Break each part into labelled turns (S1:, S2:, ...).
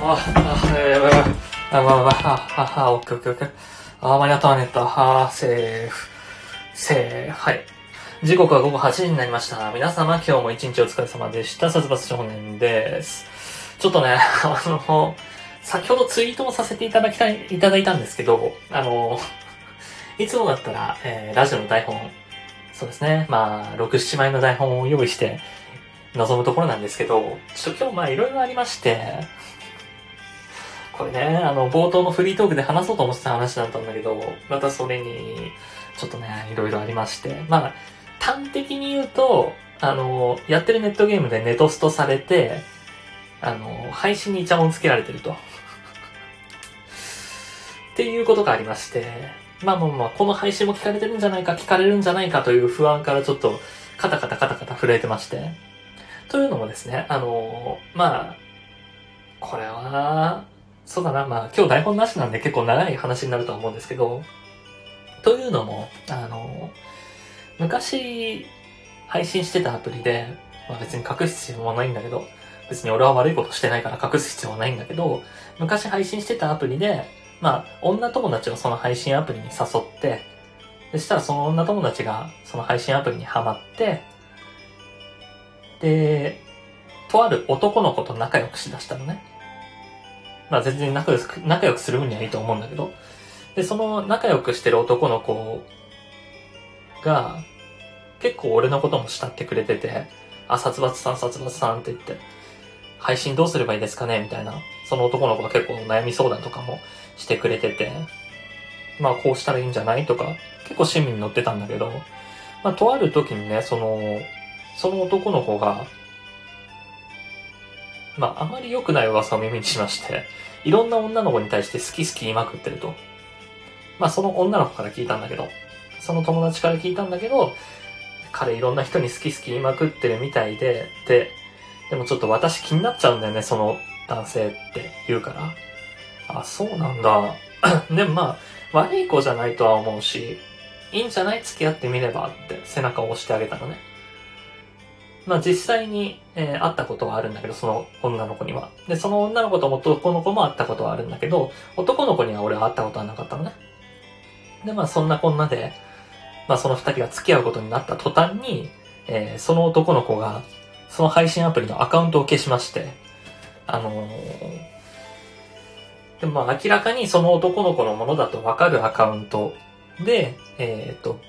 S1: あ、あ、やばいやばい。あ、まあまあ、あ、あ、あ、オッケーオッケーオッケー。あ、間に合った間に合った。あ、セーフ。セーフ。はい。時刻は午後8時になりました。皆様、今日も一日お疲れ様でした。殺伐少年です。ちょっとね、あの、先ほどツイートもさせていただきたい、いただいたんですけど、あの、いつもだったら、えー、ラジオの台本、そうですね、まあ、6、7枚の台本を用意して、臨むところなんですけど、ちょっと今日まあいろいろありまして、これね、あの、冒頭のフリートークで話そうと思ってた話だったんだけど、またそれに、ちょっとね、いろいろありまして、まあ、端的に言うと、あの、やってるネットゲームでネトストされて、あの、配信にイチャモンつけられてると。っていうことがありまして、まあまあまあ、この配信も聞かれてるんじゃないか、聞かれるんじゃないかという不安からちょっと、カタカタカタカタ震えてまして。というのもですね、あの、まあ、これは、そうだな、まあ今日台本なしなんで結構長い話になると思うんですけど、というのも、あの、昔配信してたアプリで、まあ別に隠す必要はないんだけど、別に俺は悪いことしてないから隠す必要はないんだけど、昔配信してたアプリで、まあ女友達をその配信アプリに誘って、そしたらその女友達がその配信アプリにハマって、で、とある男の子と仲良くしだしたのね。まあ全然仲良く、仲良くする分にはいいと思うんだけど。で、その仲良くしてる男の子が、結構俺のことも慕ってくれてて、あ、殺伐さん、殺伐さんって言って、配信どうすればいいですかね？みたいな。その男の子が結構悩み相談とかもしてくれてて、まあこうしたらいいんじゃない？とか、結構親身に乗ってたんだけど、まあとある時にね、その、その男の子が、まあ、あまり良くない噂を耳にしまして、いろんな女の子に対して好き好き言いまくってると。まあ、その女の子から聞いたんだけど、その友達から聞いたんだけど、彼いろんな人に好き好き言いまくってるみたいで、で、でもちょっと私気になっちゃうんだよね、その男性って言うから。あ、そうなんだ。でもまあ、悪い子じゃないとは思うし、いいんじゃない？付き合ってみればって背中を押してあげたのね。まあ実際に、えー会ったことはあるんだけど、その女の子には。で、その女の子と男の子も会ったことはあるんだけど、男の子には俺は会ったことはなかったのね。で、まあそんなこんなで、まあその二人が付き合うことになった途端に、えーその男の子が、その配信アプリのアカウントを消しまして、あのーでもまあ明らかにその男の子のものだとわかるアカウントで、えっ、と、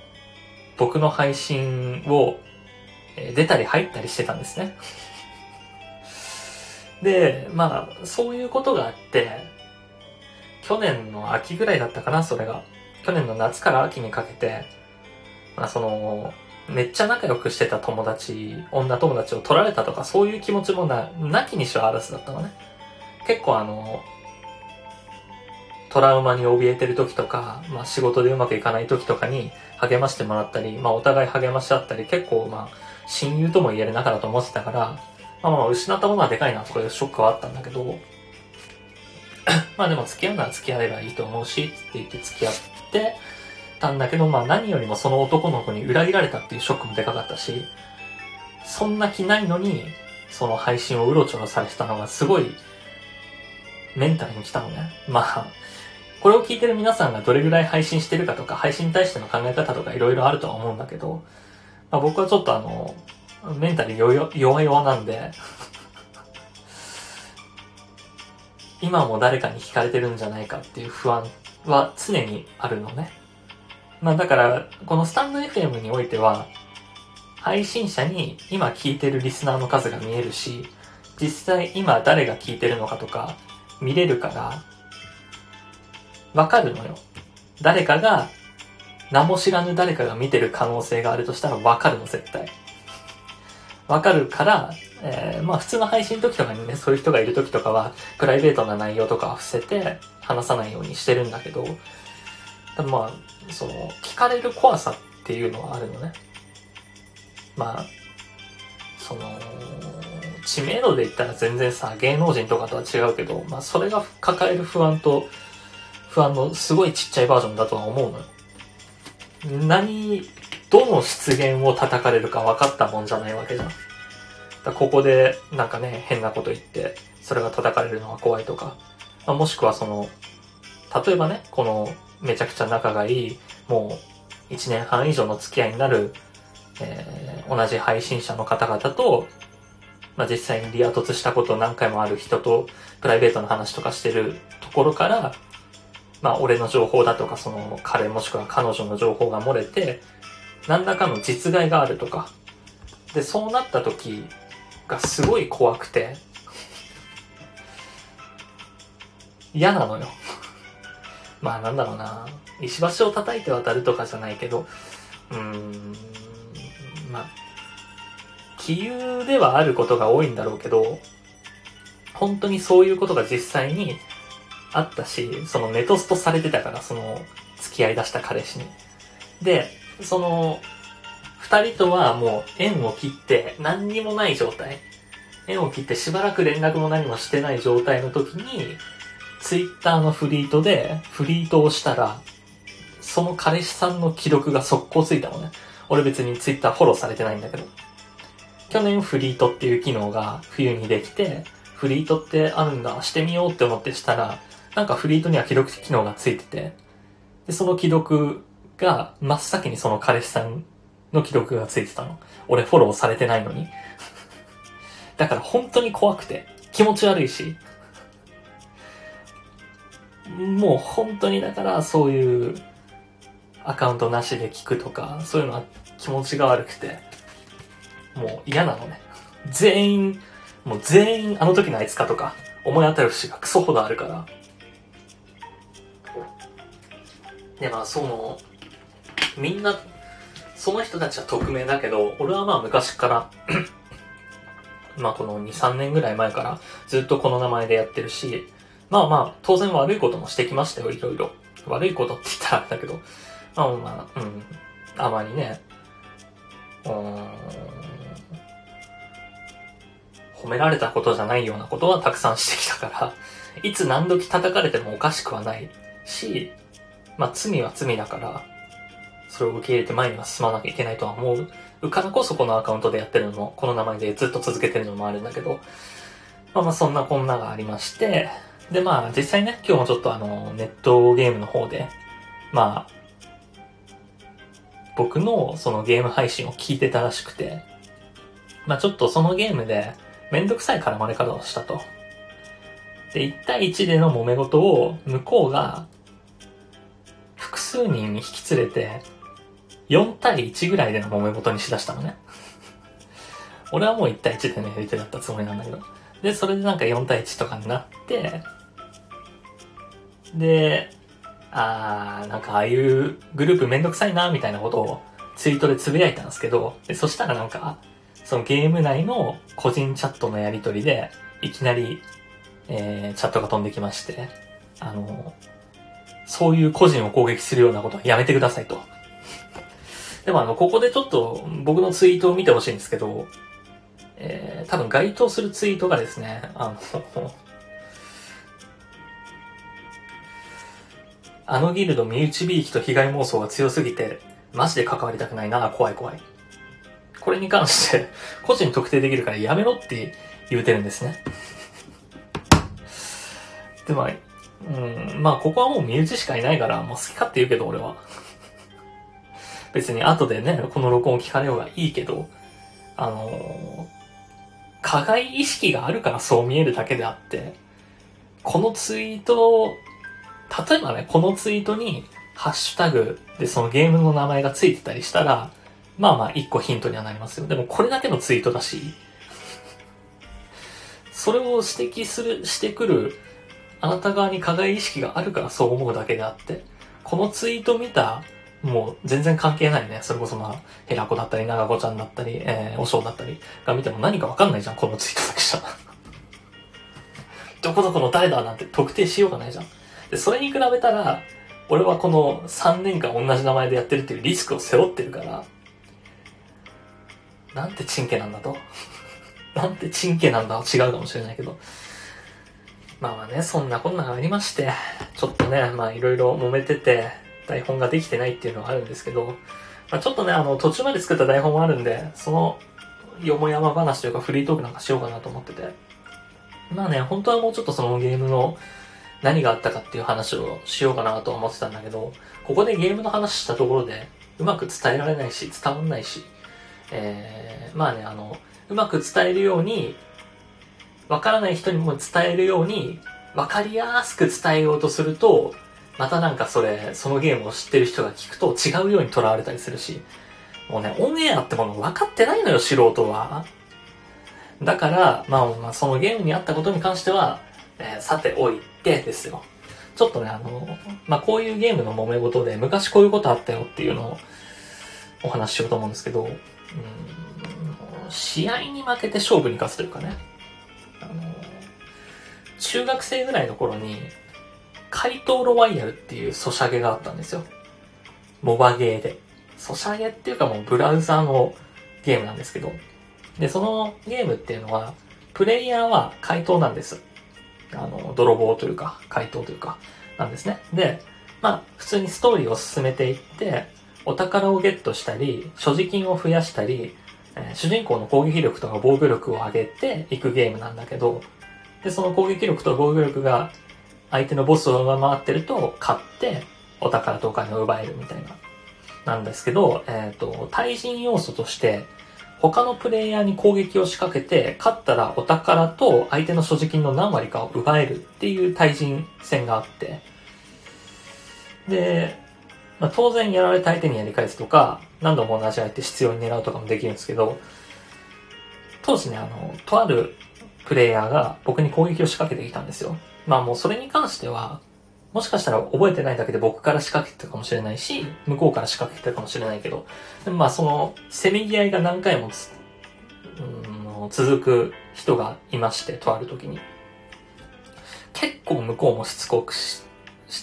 S1: 僕の配信をえ出たり入ったりしてたんですね。で、まあ、そういうことがあって、去年の秋ぐらいだったかな、それが。去年の夏から秋にかけて、まあその、めっちゃ仲良くしてた友達、女友達を取られたとか、そういう気持ちもな、なきにしはあらずだったのね。結構あの、トラウマに怯えてる時とか、まあ仕事でうまくいかない時とかに励ましてもらったり、まあお互い励まし合ったり、結構まあ親友とも言える仲だと思ってたから、まあまあ失ったものはでかいなとかいうショックはあったんだけど、まあでも付き合うなら付き合えばいいと思うし、って言って付き合ってたんだけど、まあ何よりもその男の子に裏切られたっていうショックもでかかったし、そんな気ないのに、その配信をうろちょろされてたのがすごいメンタルに来たのね。まあ、これを聞いてる皆さんがどれぐらい配信してるかとか、配信に対しての考え方とかいろいろあるとは思うんだけど、まあ、僕はちょっとあの、メンタル弱々なんで 今も誰かに惹かれてるんじゃないかっていう不安は常にあるのね。まあだから、このスタンド FM においては、配信者に今聞いてるリスナーの数が見えるし、実際今誰が聞いてるのかとか見れるから、わかるのよ。誰かが名も知らぬ誰かが見てる可能性があるとしたらわかるの、絶対。わかるから、えー、まあ普通の配信時とかにね、そういう人がいる時とかは、プライベートな内容とかは伏せて、話さないようにしてるんだけど、まあ、その、聞かれる怖さっていうのはあるのね。まあ、その、知名度で言ったら全然さ、芸能人とかとは違うけど、まあそれが抱える不安と、不安のすごいちっちゃいバージョンだとは思うのよ。何、どの出現を叩かれるか分かったもんじゃないわけじゃん。だここでなんかね、変なこと言って、それが叩かれるのは怖いとか、まあ、もしくはその、例えばね、このめちゃくちゃ仲がいい、もう1年半以上の付き合いになる、えー、同じ配信者の方々と、まあ、実際にリア突したこと何回もある人とプライベートの話とかしてるところから、まあ、俺の情報だとか、その彼もしくは彼女の情報が漏れて、何らかの実害があるとか。で、そうなった時がすごい怖くて、嫌なのよ。まあなんだろうな。石橋を叩いて渡るとかじゃないけど、うーん、まあ、杞憂ではあることが多いんだろうけど、本当にそういうことが実際にあったし、そのネトストされてたから、その付き合い出した彼氏に。で、その、二人とはもう縁を切って何にもない状態。縁を切ってしばらく連絡も何もしてない状態の時に、ツイッターのフリートでフリートをしたら、その彼氏さんの記録が速攻ついたのね。俺別にツイッターフォローされてないんだけど。去年フリートっていう機能が冬にできて、フリートってあるんだ、してみようって思ってしたら、なんかフリートには記録機能がついてて、で、その既読が真っ先にその彼氏さんの既読がついてたの。俺フォローされてないのに。だから本当に怖くて、気持ち悪いし、もう本当にだからそういうアカウントなしで聞くとか、そういうのは気持ちが悪くて、もう嫌なのね。全員、もう全員あの時のあいつかとか思い当たる節がクソほどあるから。で、まあその、みんな、その人たちは匿名だけど、俺はまあ昔から まあこの2、3年ぐらい前からずっとこの名前でやってるし、まあまあ、当然悪いこともしてきましたよ、いろいろ。悪いことって言ったらだけど、まあまあ、うん、あまりね、うん、褒められたことじゃないようなことはたくさんしてきたから、いつ何時叩かれてもおかしくはないし、まあ罪は罪だから、それを受け入れて前には進まなきゃいけないとは思うからこそこのアカウントでやってるのも、この名前でずっと続けてるのもあるんだけど、まあまあそんなこんながありまして、で、まあ、実際ね、今日もちょっとあの、ネットゲームの方で、まあ、僕のそのゲーム配信を聞いてたらしくて、まあちょっとそのゲームでめんどくさい絡まれ方をしたと。で、1対1での揉め事を向こうが複数人に引き連れて4対1ぐらいでの揉め事にしだしたのね。俺はもう1対1でのやりとりだったつもりなんだけど。で、それでなんか4対1とかになって、で、あー、なんかああいうグループめんどくさいな、みたいなことをツイートでつぶやいたんですけど、でそしたらなんか、そのゲーム内の個人チャットのやりとりで、いきなり、えー、チャットが飛んできまして、あの、そういう個人を攻撃するようなことはやめてくださいと。でもあの、ここでちょっと僕のツイートを見てほしいんですけど、えー、多分該当するツイートがですね、あの、あのギルド身内びいきと被害妄想が強すぎて、マジで関わりたくないな、怖い怖い。これに関して、個人特定できるからやめろって言うてるんですね。でも、うん、まあここはもう身内しかいないから、もう好き勝手言うけど俺は。別に後でね、この録音聞かれようがいいけど、あのー、加害意識があるからそう見えるだけであって、このツイート、例えばね、このツイートに、ハッシュタグでそのゲームの名前がついてたりしたら、まあまあ一個ヒントにはなりますよ。でもこれだけのツイートだし、それを指摘する、してくる、あなた側に加害意識があるからそう思うだけであって、このツイート見た、もう全然関係ないね。それこそまあ、ヘラコだったり、長子ちゃんだったり、えー、おしょうだったりが見ても何かわかんないじゃん、このツイートだけじゃ。どこどこの誰だなんて特定しようがないじゃん。で、それに比べたら、俺はこの3年間同じ名前でやってるっていうリスクを背負ってるから、なんてチンケなんだと。なんてチンケなんだ違うかもしれないけど。まあまあね、そんなこんながありまして、ちょっとね、まあいろいろ揉めてて、台本ができてないっていうのはあるんですけど、まあ、ちょっとね、あの、途中まで作った台本もあるんで、その、よもやま話というかフリートークなんかしようかなと思ってて。まあね、本当はもうちょっとそのゲームの何があったかっていう話をしようかなと思ってたんだけど、ここでゲームの話したところで、うまく伝えられないし、伝わんないし、えー、まあね、あの、うまく伝えるように、わからない人にも伝えるように、わかりやすく伝えようとすると、またなんかそれ、そのゲームを知ってる人が聞くと違うように捉われたりするし、もうね、オンエアってもの分かってないのよ、素人は。だから、まあ、そのゲームにあったことに関しては、えー、さておいてですよ。ちょっとね、あの、まあ、こういうゲームの揉め事で、昔こういうことあったよっていうのをお話ししようと思うんですけど、うん、試合に負けて勝負に勝つというかね、の、中学生ぐらいの頃に、怪盗ロワイヤルっていうソシャゲがあったんですよ。モバゲーで。ソシャゲっていうかもうブラウザーのゲームなんですけど。で、そのゲームっていうのは、プレイヤーは怪盗なんです。あの、泥棒というか、怪盗というか、なんですね。で、まあ、普通にストーリーを進めていって、お宝をゲットしたり、所持金を増やしたり、えー、主人公の攻撃力とか防御力を上げていくゲームなんだけど、で、その攻撃力と防御力が相手のボスを上回ってると、勝って、お宝とお金を奪えるみたいな。なんですけど、えっ、ー、と、対人要素として、他のプレイヤーに攻撃を仕掛けて、勝ったらお宝と相手の所持金の何割かを奪えるっていう対人戦があって、で、まあ、当然やられた相手にやり返すとか、何度も同じ相手必要に狙うとかもできるんですけど、当時ね、あの、とあるプレイヤーが僕に攻撃を仕掛けてきたんですよ。まあもうそれに関しては、もしかしたら覚えてないだけで僕から仕掛けてたかもしれないし、向こうから仕掛けてたかもしれないけど、まあその、せめぎ合いが何回もうん続く人がいまして、とある時に。結構向こうもしつこくし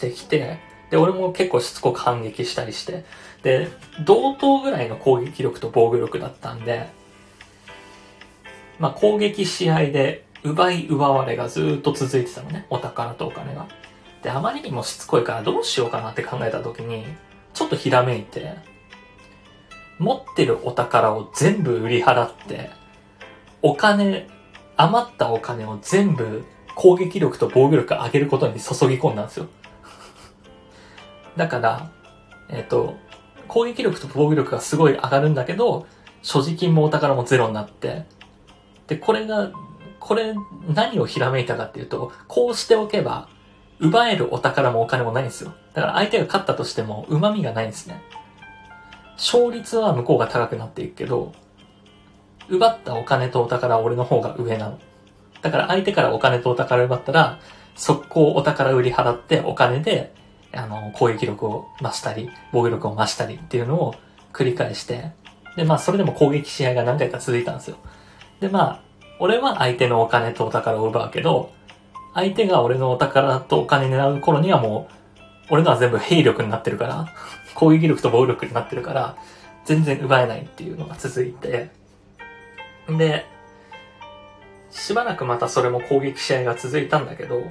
S1: てきて、で、俺も結構しつこく反撃したりして、で、同等ぐらいの攻撃力と防御力だったんで、まあ攻撃試合で奪い奪われがずっと続いてたのね、お宝とお金が。で、あまりにもしつこいからどうしようかなって考えた時に、ちょっとひらめいて、持ってるお宝を全部売り払って、お金、余ったお金を全部攻撃力と防御力上げることに注ぎ込んだんですよ。だから、えっ、と、攻撃力と防御力がすごい上がるんだけど、所持金もお宝もゼロになって、で、これが、これ、何をひらめいたかっていうと、こうしておけば、奪えるお宝もお金もないんですよ。だから相手が勝ったとしても旨味がないんですね。勝率は向こうが高くなっていくけど、奪ったお金とお宝は俺の方が上なの。だから相手からお金とお宝奪ったら、速攻お宝売り払ってお金で、あの、攻撃力を増したり、防御力を増したりっていうのを繰り返して、で、まあそれでも攻撃試合が何回か続いたんですよ。で、まあ、俺は相手のお金とお宝を奪うけど、相手が俺のお宝とお金狙う頃にはもう、俺のは全部兵力になってるから、攻撃力と防御力になってるから、全然奪えないっていうのが続いて、で、しばらくまたそれも攻撃試合が続いたんだけど、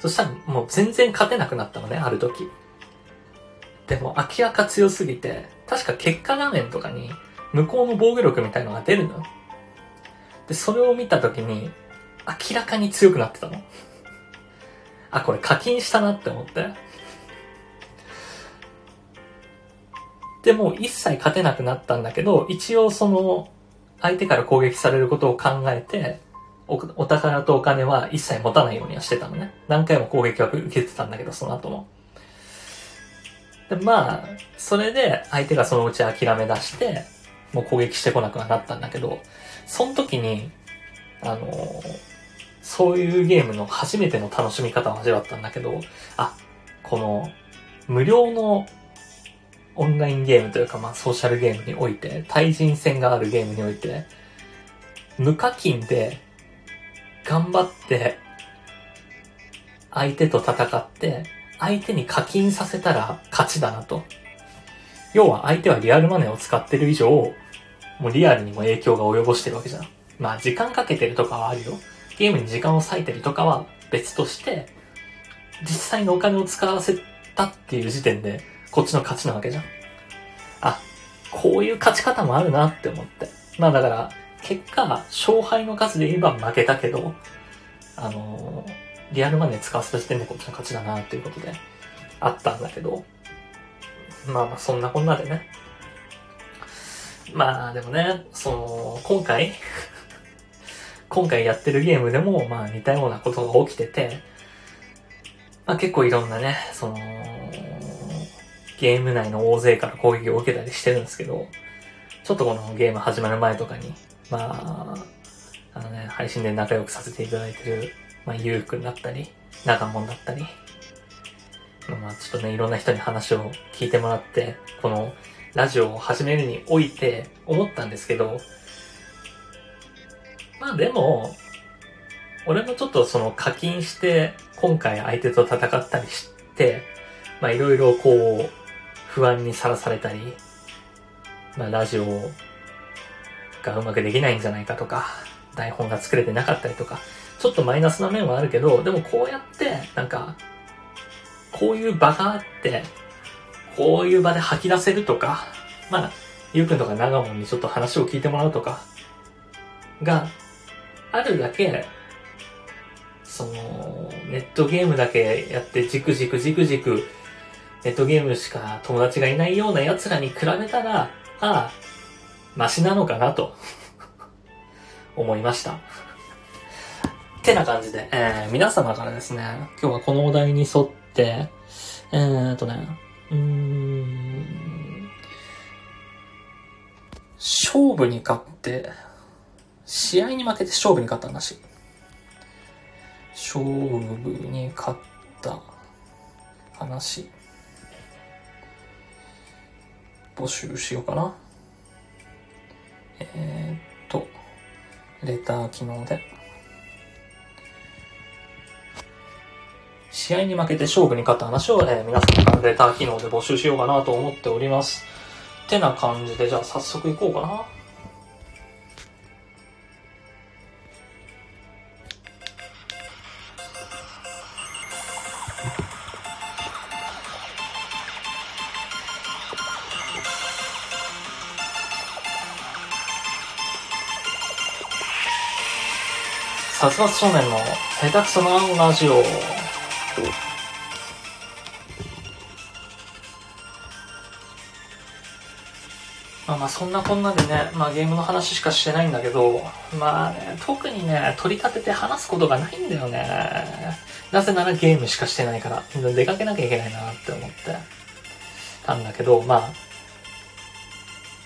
S1: そしたらもう全然勝てなくなったのね、ある時。でも明らか強すぎて、確か結果画面とかに向こうの防御力みたいのが出るの。で、それを見た時に明らかに強くなってたの。あ、これ課金したなって思って。でも一切勝てなくなったんだけど、一応その、相手から攻撃されることを考えて、おお宝とお金は一切持たないようにはしてたのね。何回も攻撃は受けてたんだけど、その後も。で、まあ、それで相手がそのうち諦め出して、もう攻撃してこなくはなったんだけど、その時に、あの、そういうゲームの初めての楽しみ方を味わったんだけど、あ、この、無料のオンラインゲームというか、まあ、ソーシャルゲームにおいて、対人戦があるゲームにおいて、無課金で、頑張って、相手と戦って、相手に課金させたら勝ちだなと。要は相手はリアルマネーを使ってる以上、もうリアルにも影響が及ぼしてるわけじゃん。まあ時間かけてるとかはあるよ。ゲームに時間を割いてるとかは別として、実際のお金を使わせたっていう時点で、こっちの勝ちなわけじゃん。あ、こういう勝ち方もあるなって思って。まあだから、結果、勝敗の数で言えば負けたけど、あのーリアルマネー使わせた時点でこっちの勝ちだなっていうことで、あったんだけど、まあまあそんなこんなでね。まあでもね、その、今回 今回やってるゲームでもまあ似たようなことが起きてて、まあ結構いろんなね、その、ゲーム内の大勢から攻撃を受けたりしてるんですけど、ちょっとこのゲーム始まる前とかに、まあ、あのね、配信で仲良くさせていただいてるまあ、ゆうくんだったり、長門だったり、まあ、ちょっとね、いろんな人に話を聞いてもらって、このラジオを始めるにおいて思ったんですけど、まあでも、俺もちょっとその課金して、今回相手と戦ったりして、まあいろいろこう、不安にさらされたり、まあラジオをがうまくできないんじゃないかとか、台本が作れてなかったりとか、ちょっとマイナスな面はあるけど、でもこうやって、なんか、こういう場があって、こういう場で吐き出せるとか、まあ、ゆうくんとか長門にちょっと話を聞いてもらうとか、があるだけ、その、ネットゲームだけやってじくじくじくじく、ネットゲームしか友達がいないような奴らに比べたら、ああ、マシなのかなと思いました。ってな感じで、えー、皆様からですね、今日はこのお題に沿って、えーとね、うーん、勝負に勝って、試合に負けて勝負に勝った話。勝負に勝った話。募集しようかな。えー、っと、レター機能で。試合に負けて勝負に勝った話を、えー、皆さんからレター機能で募集しようかなと思っております。ってな感じで、じゃあ早速行こうかな。殺伐少年の下手くそなラジオ。まあまあそんなこんなでね、まあゲームの話しかしてないんだけど、まあね、特にね、取り立てて話すことがないんだよね。なぜならゲームしかしてないから、出かけなきゃいけないなって思ってたんだけど、まあ、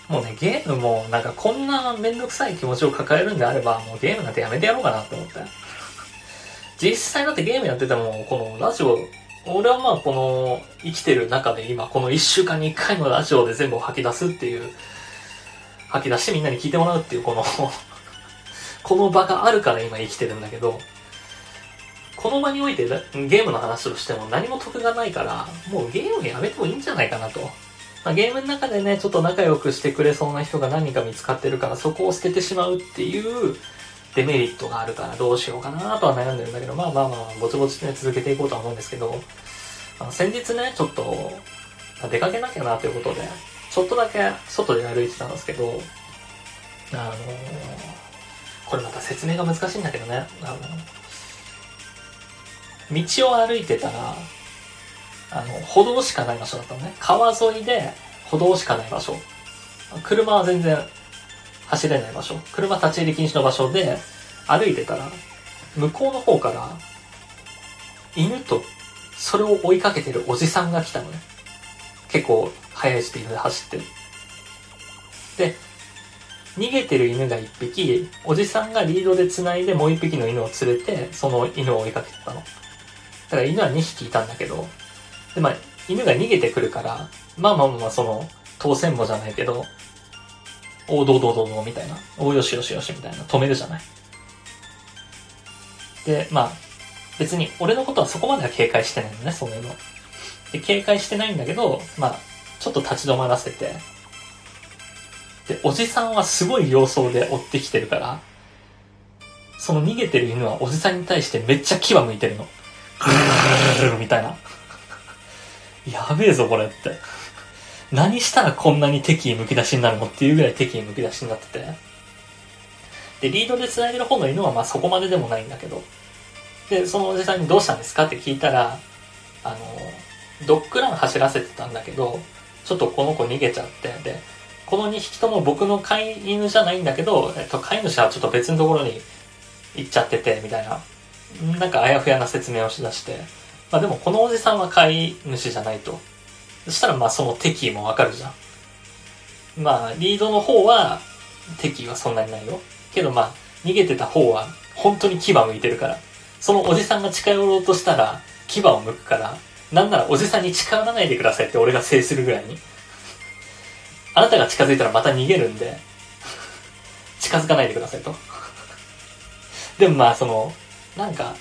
S1: もうね、ゲームもなんかこんなめんどくさい気持ちを抱えるんであれば、もうゲームなんてやめてやろうかなって思って。実際だってゲームやってても、このラジオ、俺はまあこの生きてる中で今この1週間に1回のラジオで全部吐き出すっていう吐き出してみんなに聞いてもらうっていうこの この場があるから今生きてるんだけど、この場においてゲームの話をしても何も得がないから、もうゲームやめてもいいんじゃないかなと。まあ、ゲームの中でね、ちょっと仲良くしてくれそうな人が何か見つかってるからそこを捨ててしまうっていうデメリットがあるからどうしようかなとは悩んでるんだけど、まあまあまあ、ぼちぼちね、続けていこうとは思うんですけど、あの先日ね、ちょっとま出かけなきゃなということで、ちょっとだけ外で歩いてたんですけど、あのー、これまた説明が難しいんだけどね、あの、道を歩いてたら、あの、歩道しかない場所だったのね。川沿いで歩道しかない場所。車は全然走れない場所。車立ち入り禁止の場所で、歩いてたら、向こうの方から、犬と、それを追いかけてるおじさんが来たのね。結構、速いスピードで走ってる。で、逃げてる犬が一匹、おじさんがリードで繋いでもう一匹の犬を連れて、その犬を追いかけてたの。だから犬は2匹いたんだけど、で、まあ、犬が逃げてくるから、まあまあまあ、その、当選簿じゃないけど、おどうどうどうどうみたいな。およしよしよしみたいな。止めるじゃない。で、まあ、別に俺のことはそこまでは警戒してないのね、そういうの。で、警戒してないんだけど、まあ、ちょっと立ち止まらせて、で、おじさんはすごい様相で追ってきてるから、その逃げてる犬はおじさんに対してめっちゃ牙向いてるの。グルルルルみたいな。やべえぞ、これって。何したらこんなに敵意むき出しになるのっていうぐらい敵意むき出しになってて。で、リードで繋いでる方の犬はまあそこまででもないんだけど。で、そのおじさんにどうしたんですかって聞いたら、あの、ドッグラン走らせてたんだけど、ちょっとこの子逃げちゃって、で、この2匹とも僕の飼い犬じゃないんだけど、えっと、飼い主はちょっと別のところに行っちゃってて、みたいな、なんかあやふやな説明をしだして、まあでもこのおじさんは飼い主じゃないと。そしたらまあその敵意もわかるじゃん。まあ、リードの方は、敵意はそんなにないよ。けどまあ、逃げてた方は、本当に牙向いてるから。そのおじさんが近寄ろうとしたら、牙を向くから、なんならおじさんに近寄らないでくださいって俺が制するぐらいに。あなたが近づいたらまた逃げるんで、近づかないでくださいと。でもまあその、なんか、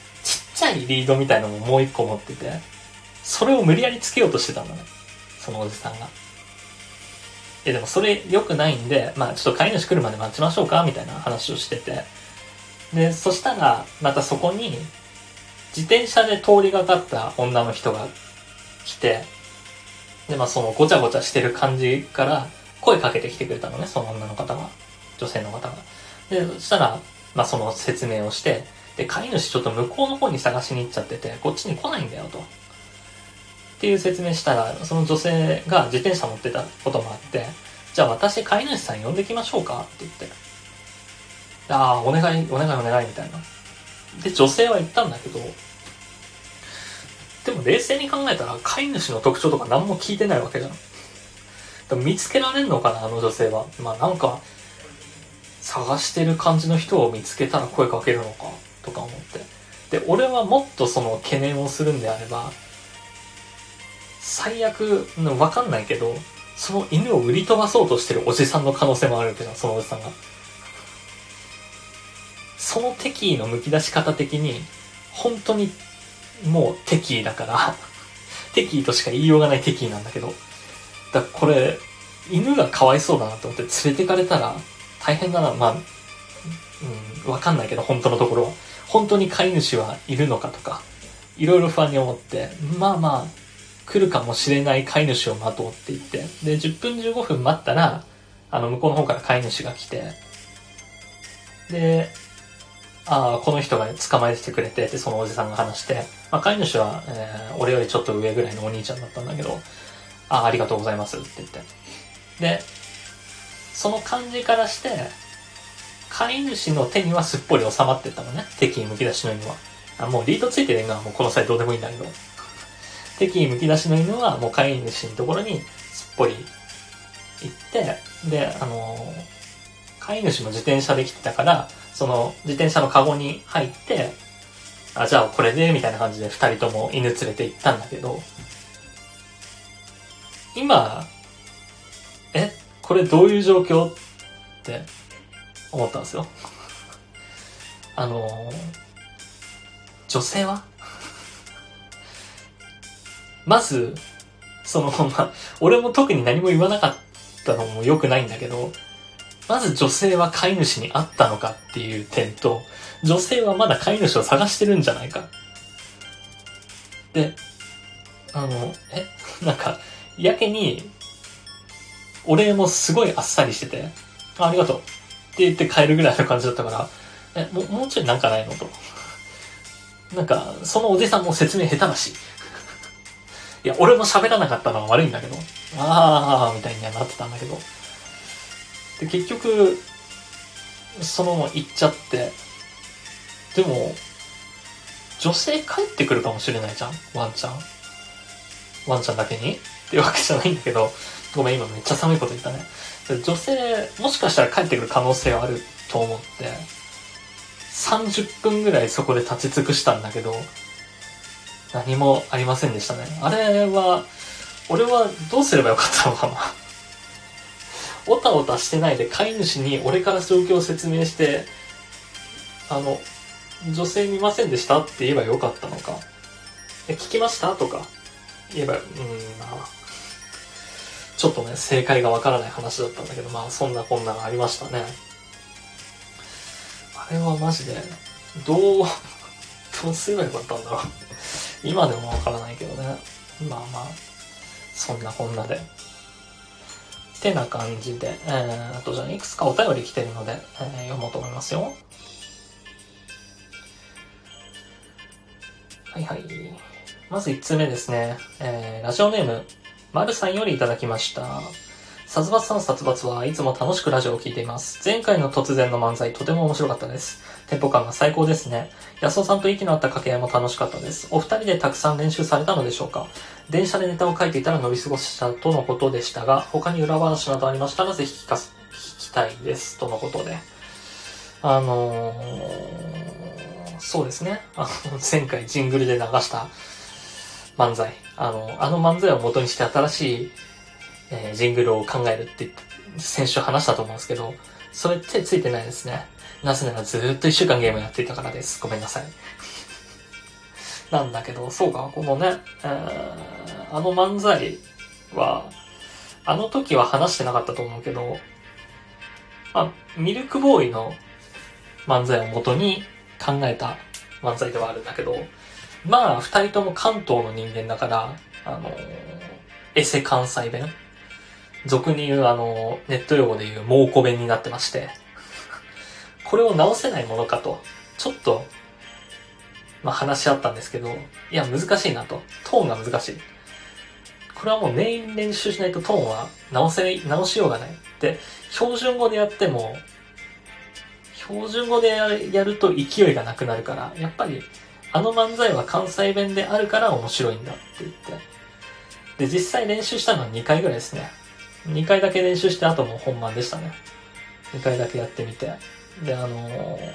S1: ちっちゃいリードみたいのももう一個持ってて、それを無理やりつけようとしてたんだね。そのおじさんが。え、でもそれ良くないんで、まあちょっと飼い主来るまで待ちましょうかみたいな話をしてて。で、そしたら、またそこに、自転車で通りがかった女の人が来て、で、まあそのごちゃごちゃしてる感じから声かけてきてくれたのね、その女の方が。女性の方が。で、そしたら、まあその説明をして、で、飼い主ちょっと向こうの方に探しに行っちゃってて、こっちに来ないんだよと。っていう説明したら、その女性が自転車乗ってたこともあって、じゃあ私飼い主さん呼んできましょうかって言って。ああ、お願い、お願いお願いみたいな。で、女性は言ったんだけど、でも冷静に考えたら飼い主の特徴とか何も聞いてないわけじゃん。でも見つけられんのかな、あの女性は。まあなんか、探してる感じの人を見つけたら声かけるのか、とか思って。で、俺はもっとその懸念をするんであれば、最悪、わかんないけど、その犬を売り飛ばそうとしてるおじさんの可能性もあるけど、そのおじさんが。その敵意の剥き出し方的に、本当にもう敵意だから敵意としか言いようがない敵意なんだけど。だからこれ、犬がかわいそうだなと思って連れてかれたら大変だな。まあ、うん、わかんないけど、本当のところは。本当に飼い主はいるのかとか、いろいろ不安に思って、まあまあ、来るかもしれない飼い主を待とうって言って、で、10分15分待ったら、あの、向こうの方から飼い主が来て、で、ああ、この人が捕まえてくれて、ってそのおじさんが話して、まあ、飼い主は、えー、俺よりちょっと上ぐらいのお兄ちゃんだったんだけど、ああ、ありがとうございますって言って。で、その感じからして、飼い主の手にはすっぽり収まってたのね。敵にむき出しの犬は。あもうリードついてる犬はもうこの際どうでもいいんだけど。敵にむき出しの犬はもう飼い主のところにすっぽり行って、で、あの飼い主も自転車で来てたから、その自転車のカゴに入って、あ、じゃあこれで、みたいな感じで二人とも犬連れて行ったんだけど、今、え、これどういう状況？って思ったんですよ。あの女性は？まず、その、まあ、俺も特に何も言わなかったのも良くないんだけど、まず女性は飼い主に会ったのかっていう点と、女性はまだ飼い主を探してるんじゃないか。で、あの、え、なんか、やけに、お礼もすごいあっさりしてて、あありがとうって言って帰るぐらいの感じだったから、え、もう、もうちょいなんかないのと。なんか、そのおじさんも説明下手だし。いや、俺も喋らなかったのは悪いんだけど、あー、みたいにはなってたんだけど。で、結局、そのまま行っちゃって、でも、女性帰ってくるかもしれないじゃん？ワンちゃん。ワンちゃんだけに？っていうわけじゃないんだけど、ごめん、今めっちゃ寒いこと言ったね。女性、もしかしたら帰ってくる可能性はあると思って、30分ぐらいそこで立ち尽くしたんだけど、何もありませんでしたね。あれは、俺はどうすればよかったのかな。おたおたしてないで飼い主に俺から状況を説明して、あの、女性見ませんでしたって言えばよかったのか。え、聞きました？とか言えば、うん、まあ、ちょっとね、正解がわからない話だったんだけど、まあ、そんなこんながありましたね。あれはマジで、どう、どうすればよかったんだろう。今でもわからないけどね。まあまあ、そんなこんなで。てな感じで、えー、あとじゃあいくつかお便り来てるので、えー、読もうと思いますよ。はいはい。まず1つ目ですね。えー、ラジオネーム、まるさんよりいただきました。殺伐さん殺伐はいつも楽しくラジオを聴いています。前回の突然の漫才とても面白かったです。テンポ感が最高ですね。安尾さんと息の合った掛け合いも楽しかったです。お二人でたくさん練習されたのでしょうか電車でネタを書いていたら乗り過ごしたとのことでしたが、他に裏話などありましたらぜひ聞かす、聞きたいです。とのことで。あのー、そうですね。あの、前回ジングルで流した漫才。あの、あの漫才を元にして新しいえー、ジングルを考えるって先週話したと思うんですけど、それ手ついてないですね。なぜならずっと一週間ゲームやっていたからです。ごめんなさい。なんだけど、そうか、このね、えー、あの漫才は、あの時は話してなかったと思うけど、まあ、ミルクボーイの漫才を元に考えた漫才ではあるんだけど、まあ、二人とも関東の人間だから、あのー、エセ関西弁俗に言うあの、ネット用語で言う猛虎弁になってまして、これを直せないものかと、ちょっと、まあ話し合ったんですけど、いや難しいなと。トーンが難しい。これはもう念入り練習しないとトーンは直せ、直しようがない。で、標準語でやっても、標準語でやると勢いがなくなるから、やっぱり、あの漫才は関西弁であるから面白いんだって言って。で、実際練習したのは2回ぐらいですね。2回だけ練習して、あともう本番でしたね。2回だけやってみて。で、あのー、ま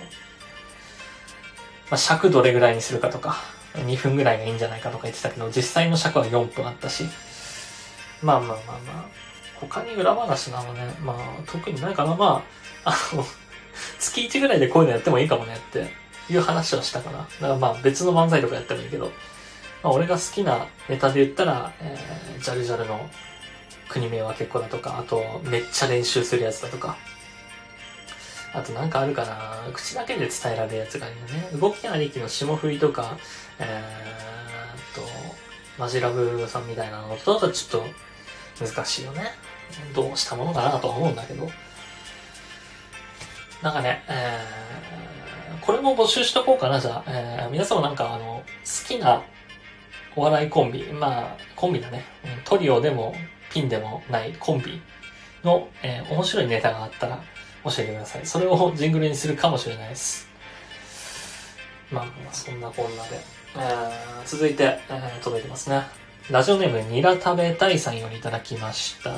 S1: あ、尺どれぐらいにするかとか、2分ぐらいがいいんじゃないかとか言ってたけど、実際の尺は4分あったし、まあまあまあまあ、他に裏話なのね、まあ、特にないかな。まあ、あの、月1ぐらいでこういうのやってもいいかもねっていう話をしたかな。だからまあ別の漫才とかやってもいいけど、まあ俺が好きなネタで言ったら、えー、ジャルジャルの国名は結構だとか、あと、めっちゃ練習するやつだとか。あとなんかあるかな口だけで伝えられるやつがあるよね。動きありきの霜降りとか、えー、と、マジラブさんみたいなのとだとちょっと難しいよね。どうしたものかなとは思うんだけど。なんかね、えー、これも募集しとこうかな、じゃあ。えー、皆さんもなんかあの、好きなお笑いコンビ、まあ、コンビだね。トリオでもピンでもないコンビの、えー、面白いネタがあったら教えてください。それをジングルにするかもしれないです。まあ、まあ、そんなこんなで。えー、続いて、えー、届いてますね。ラジオネーム、ニラ食べたいさんよりいただきました。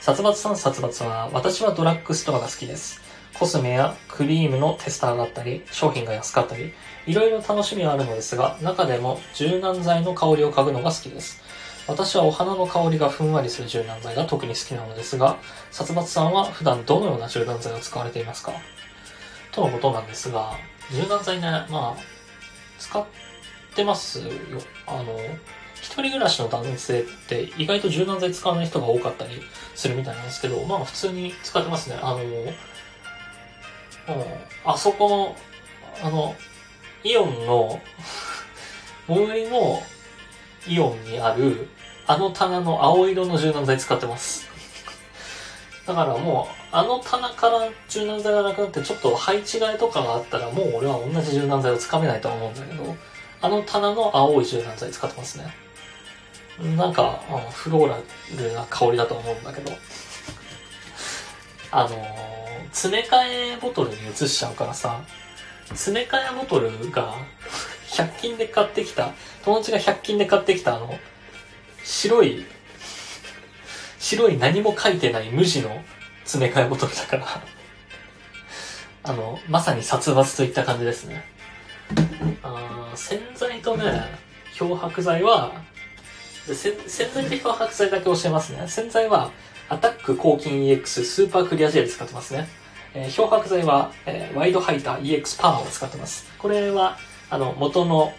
S1: 殺伐さん殺伐は、私はドラッグストアが好きです。コスメやクリームのテスターがあったり、商品が安かったり、いろいろ楽しみはあるのですが、中でも柔軟剤の香りを嗅ぐのが好きです。私はお花の香りがふんわりする柔軟剤が特に好きなのですが、殺伐さんは普段どのような柔軟剤を使われていますか？とのことなんですが、柔軟剤ね、まあ、使ってますよ。あの、一人暮らしの男性って意外と柔軟剤使わない人が多かったりするみたいなんですけど、まあ普通に使ってますね。あの、あそこの、あの、イオンの最寄りのイオンにある、あの棚の青色の柔軟剤使ってます。だからもう、あの棚から柔軟剤がなくなって、ちょっと配置替えとかがあったら、もう俺は同じ柔軟剤をつかめないと思うんだけど、あの棚の青い柔軟剤使ってますね。なんか、フローラルな香りだと思うんだけど、あのー、詰め替えボトルに移しちゃうからさ、詰め替えボトルが、100均で買ってきた、友達が100均で買ってきたあの、白い、白い何も書いてない無地の詰め替えボトルだからあの、まさに殺伐といった感じですね。あ洗剤とね、漂白剤は、で洗剤と漂白剤だけ教えますね。洗剤は、アタック抗菌 EX スーパークリアジェル使ってますね。えー、漂白剤は、えー、ワイドハイター EX パーを使ってます。これは、あの、元の、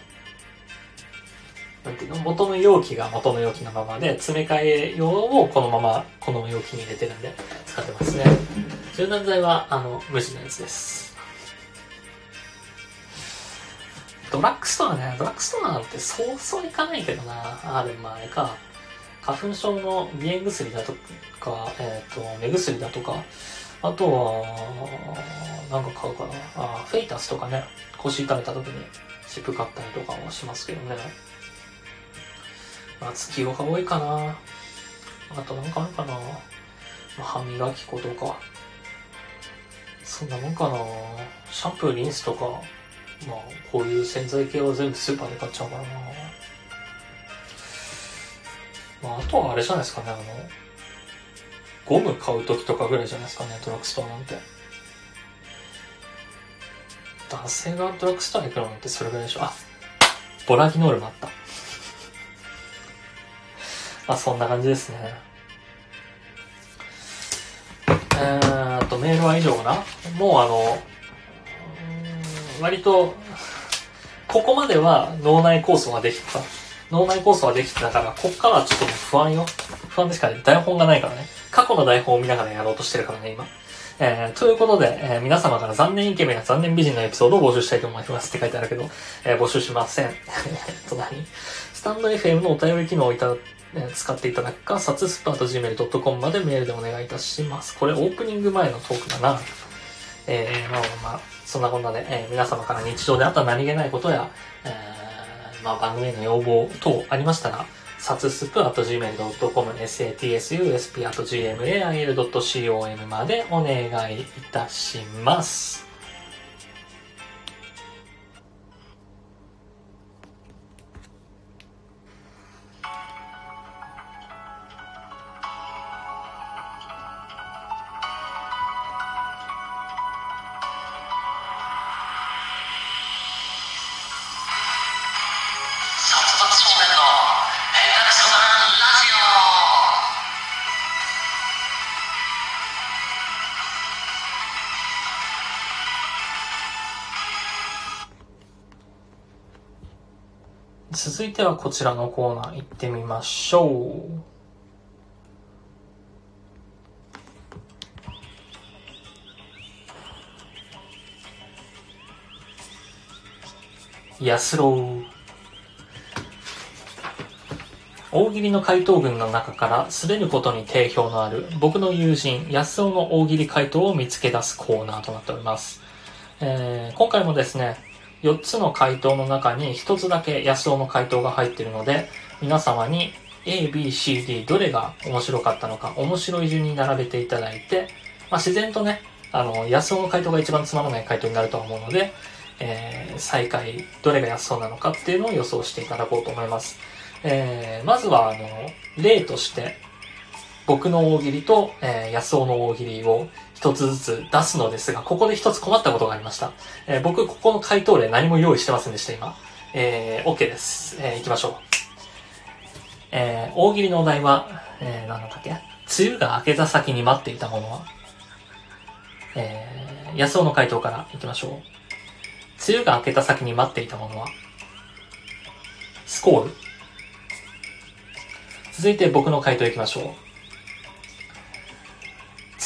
S1: なんていうの？元の容器が元の容器のままで、詰め替え用をこのまま、この容器に入れてるんで、使ってますね。柔軟剤は、あの、無地のやつです。ドラッグストアね、ドラッグストアなんてそうそういかないけどな。あ、でもあれか。花粉症の鼻炎薬だとか、えっ、ー、と、目薬だとか、あとは、なんか買うかな。あ、フェイタスとかね、腰痛めた時に湿布買ったりとかはしますけどね。まあ、月夜が多いかな。あとなんかあるかな。まあ、歯磨き粉とか。そんなもんかな。シャンプー、リンスとか、まあ、こういう洗剤系は全部スーパーで買っちゃうからな。まあ、あとはあれじゃないですかね、あの、ゴム買う時とかぐらいじゃないですかね、ドラッグストアなんて。男性がドラッグストアに行くのなんてそれぐらいでしょ。あ、ボラギノールもあった。まあ、そんな感じですね。えーと、メールは以上かなもうあの、割と、ここまでは脳内構想ができた。脳内構想ができてたから、こっからはちょっと不安よ。不安ですからね。台本がないからね。過去の台本を見ながらやろうとしてるからね、今。えー、ということで、えー、皆様から残念イケメンや残念美人のエピソードを募集したいと思いますって書いてあるけど、えー、募集しません。えっと何？スタンド FM のお便り機能をいた、えー、使っていただくか、サツスパート gmail.com までメールでお願いいたします。これオープニング前のトークだな。えー、まあまあ、そんなこんなで、えー、皆様から日常であった何気ないことや、えー、まあ番組への要望等ありましたら、サツスプ .gmail.com、satsusp.gmail.com までお願いいたします。続いてはこちらのコーナー行ってみましょう。やすろう。大喜利の回答群の中から滑ることに定評のある僕の友人安尾の大喜利回答を見つけ出すコーナーとなっております。えー、今回もですね、4つの回答の中に1つだけ安尾の回答が入っているので、皆様に A, B, C, D どれが面白かったのか、面白い順に並べていただいて、まあ、自然とね、あの、安尾の回答が一番つまらない回答になると思うので、えー、最下位、どれが安尾なのかっていうのを予想していただこうと思います。えー、まずは、あの、例として、僕の大喜利と、えー、安尾の大喜利を一つずつ出すのですが、ここで一つ困ったことがありました。えー、僕、ここの回答例何も用意してませんでした、今。えー、OK です。えー、行きましょう。えー、大喜利のお題は、えー、何だっけ？梅雨が明けた先に待っていたものは？えー、安尾の回答から行きましょう。梅雨が明けた先に待っていたものは？スコール。続いて僕の回答行きましょう。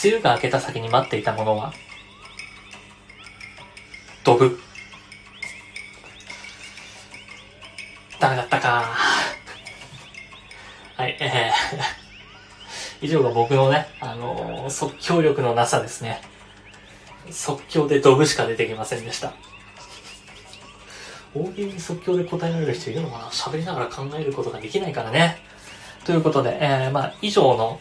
S1: 梅雨が明けた先に待っていたものは、ドブ。ダメだったか。はい、えー、以上が僕のね、あのー、即興力のなさですね。即興でドブしか出てきませんでした。大喜利に即興で答えられる人いるのかな？喋りながら考えることができないからね。ということで、えー、まあ、以上の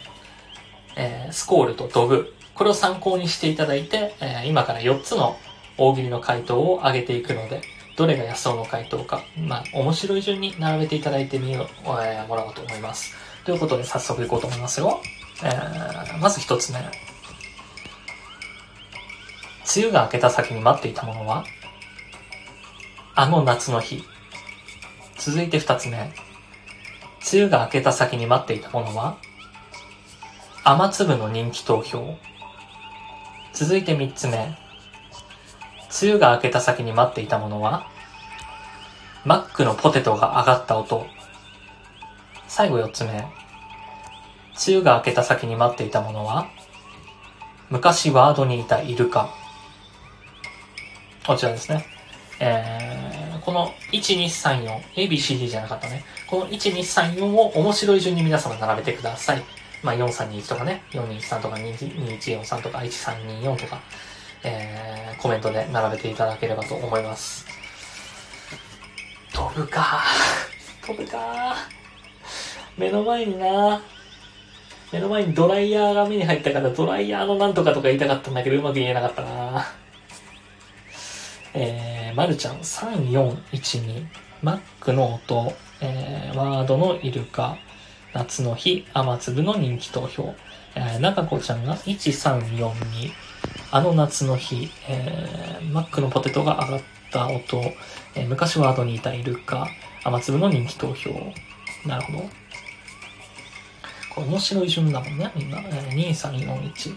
S1: えー、スコールとドグ、これを参考にしていただいて、えー、今から4つの大喜利の回答を上げていくので、どれが安尾の回答か、まあ、面白い順に並べていただいてみよう、えー、もらおうと思います。ということで、早速いこうと思いますよ。えー、まず一つ目。梅雨が明けた先に待っていたものはあの夏の日。続いて二つ目。梅雨が明けた先に待っていたものは雨粒の人気投票。続いて三つ目。梅雨が明けた先に待っていたものはマックのポテトが上がった音。最後四つ目。梅雨が明けた先に待っていたものは昔ワードにいたイルカ。こちらですね。えー、この1234、ABCD じゃなかったね。この1234を面白い順に皆様並べてください。まあ、4321とかね、4213とか2143とか1324とか、えー、コメントで並べていただければと思います。飛ぶか。飛ぶか。目の前にな。目の前にドライヤーが目に入ったからドライヤーのなんとかとか言いたかったんだけどうまく言えなかったな。えー、まるちゃん3412、マックの音、えー、ワードのイルカ、夏の日、雨粒の人気投票、えー、中子ちゃんが1342、あの夏の日、えー、マックのポテトが上がった音、えー、昔ワードにいたイルカ、雨粒の人気投票。なるほど。これ面白い順だもんね、みんな。えー、2341。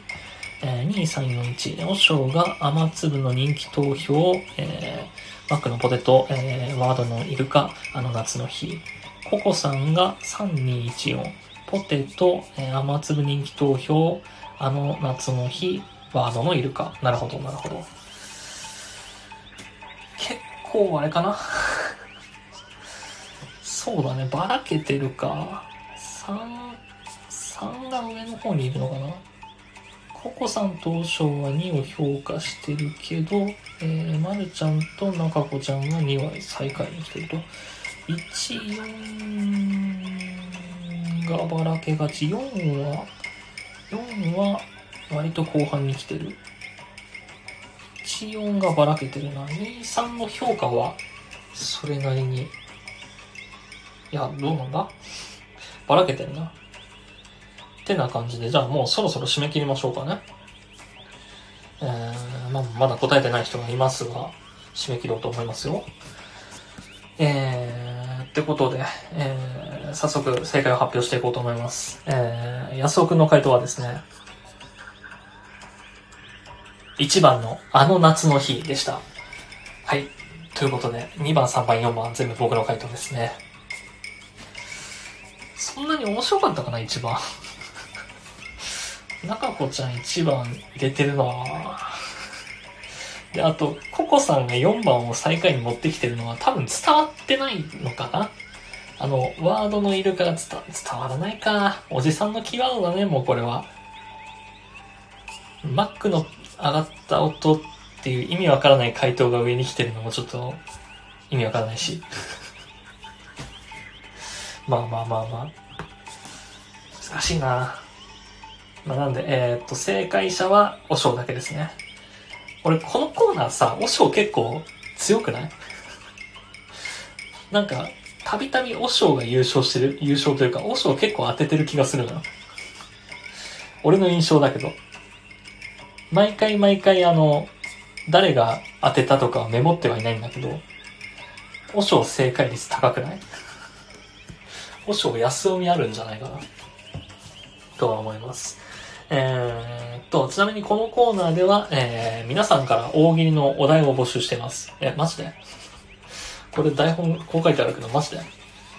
S1: えー、2341、おしょうが雨粒の人気投票、えー、マックのポテト、えー、ワードのイルカ、あの夏の日。ココさんが3214、ポテト、えー、雨粒人気投票、あの夏の日、ワードのイルカ。なるほど、なるほど。結構あれかな そうだね、ばらけてるか。3、3が上の方にいるのかなココさんとショウは2を評価してるけど、えー、まるちゃんと中子ちゃんが2は最下位に来てると。1、4がばらけがち。4は、4は割と後半に来てる。1、4がばらけてるな。2、3の評価はそれなりに。いや、どうなんだ？ばらけてるな。ってな感じで、じゃあもうそろそろ締め切りましょうかね。えー、ま、まだ答えてない人がいますが、締め切ろうと思いますよ。えー、ってことで、えー、早速正解を発表していこうと思います。えー、安尾くんの回答はですね、1番のあの夏の日でした。はい。ということで、2番、3番、4番全部僕の回答ですね。そんなに面白かったかな、1番。中子ちゃん1番入れてるなで、あと、ココさんが4番を最下位に持ってきてるのは多分伝わってないのかな？あの、ワードのイルカが伝伝わらないか。おじさんのキーワードだね、もうこれは。マックの上がった音っていう意味わからない回答が上に来てるのもちょっと意味わからないし。まあまあまあまあ。難しいなまあ、なんで、えー、っと、正解者は、おしょうだけですね。俺、このコーナーさ、おしょう結構強くない？なんか、たびたびおしょうが優勝してる、優勝というか、おしょう結構当ててる気がするな。俺の印象だけど。毎回毎回あの、誰が当てたとかはメモってはいないんだけど、おしょう正解率高くない？おしょう安尾みあるんじゃないかな。とは思います。えー、っと、ちなみにこのコーナーでは、えー、皆さんから大喜利のお題を募集してます。え、マジで？これ台本こう書いてあるけど、マジで？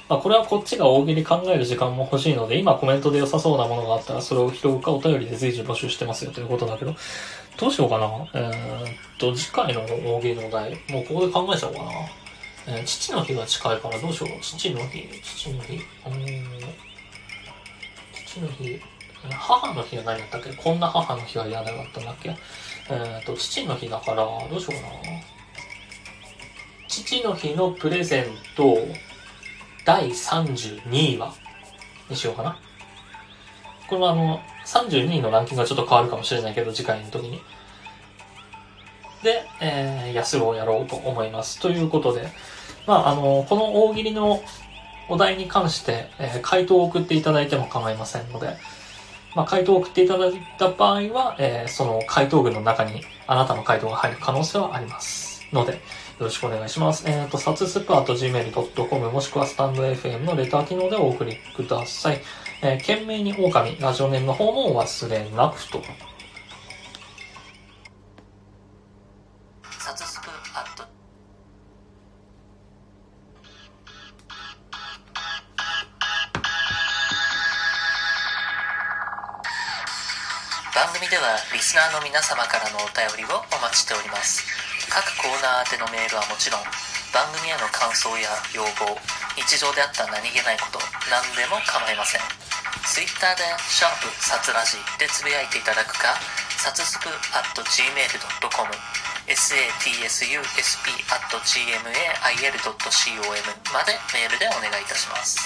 S1: まあ、これはこっちが大喜利考える時間も欲しいので、今コメントで良さそうなものがあったら、それを拾うかお便りで随時募集してますよということだけど、どうしようかな？えー、っと、次回の大喜利のお題、もうここで考えちゃおうかな。えー、父の日が近いからどうしよう？父の日、父の日、うん、父の日、母の日は何だったっけ？こんな母の日は嫌だったんだっけえっ、と、父の日だから、どうしようかな。父の日のプレゼント、第32位は、にしようかな。これはあの、32位のランキングがちょっと変わるかもしれないけど、次回の時に。で、えー、安をやろうと思います。ということで、まあ、あの、この大喜利のお題に関して、えー、回答を送っていただいても構いませんので、まあ、回答を送っていただいた場合は、えー、その回答群の中にあなたの回答が入る可能性はあります。ので、よろしくお願いします。えっ、ー、と、サツスプアと gmail.com もしくはスタンド FM のレター機能でお送りください。えー、懸命に狼、ラジオネームの方もお忘れなくと。
S2: 番組ではリスナーの皆様からのお便りをお待ちしております。各コーナー宛てのメールはもちろん番組への感想や要望日常であった何気ないこと何でも構いません。Twitter で「シャープサツラジ」でつぶやいていただくかサツスプ at gmail.com satsusp at gmail.com までメールでお願いいたします。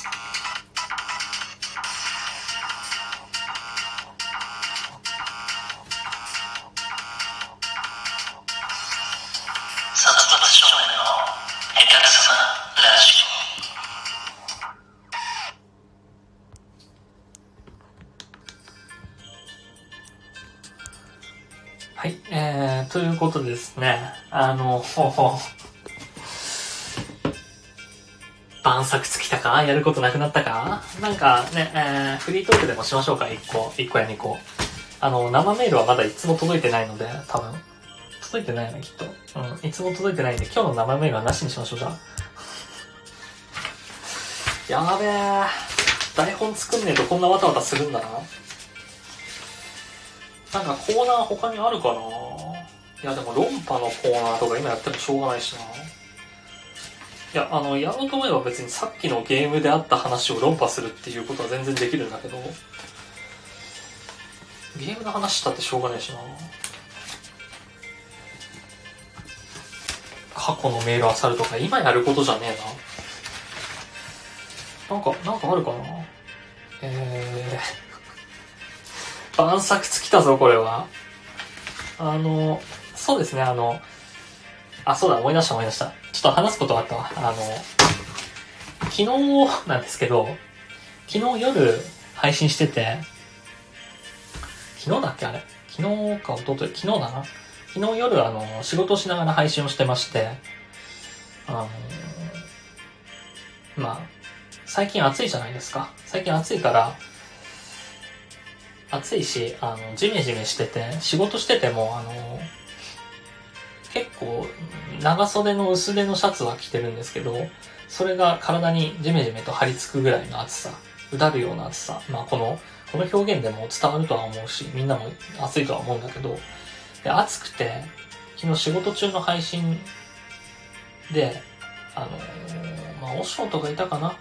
S1: はい、えーということですね。あの、晩作尽きたか？やることなくなったか？なんかね、えー、フリートークでもしましょうか、1個。1個や2個。あの、生メールはまだいつも届いてないので、多分。届いてないよね、きっと。うん、いつも届いてないんで、今日の生メールはなしにしましょう、じゃあ。やべえ。台本作んねえとこんなわたわたするんだな。なんかコーナー他にあるかないやでも論破のコーナーとか今やってもしょうがないしな。いや、あの、やろうと思えば別にさっきのゲームであった話を論破するっていうことは全然できるんだけど、ゲームの話したってしょうがないしな。過去のメール漁るとか今やることじゃねえな。なんか、なんかあるかな？えー、晩作尽きたぞ、これは。あの、そうですね、あの、あ、そうだ、思い出した思い出した。ちょっと話すことがあったわ。あの、昨日なんですけど、昨日夜配信してて、昨日だっけあれ？昨日か一昨日昨日だな。昨日夜あの、仕事しながら配信をしてまして、あの、まあ、最近暑いじゃないですか。最近暑いから、暑いし、あの、ジメジメしてて、仕事してても、あの、結構長袖の薄手のシャツは着てるんですけど、それが体にジメジメと張り付くぐらいの暑さ、うだるような暑さ。まあこの、この表現でも伝わるとは思うし、みんなも暑いとは思うんだけど、で暑くて、昨日仕事中の配信で、あのー、まあ、おしょうとかいたかな？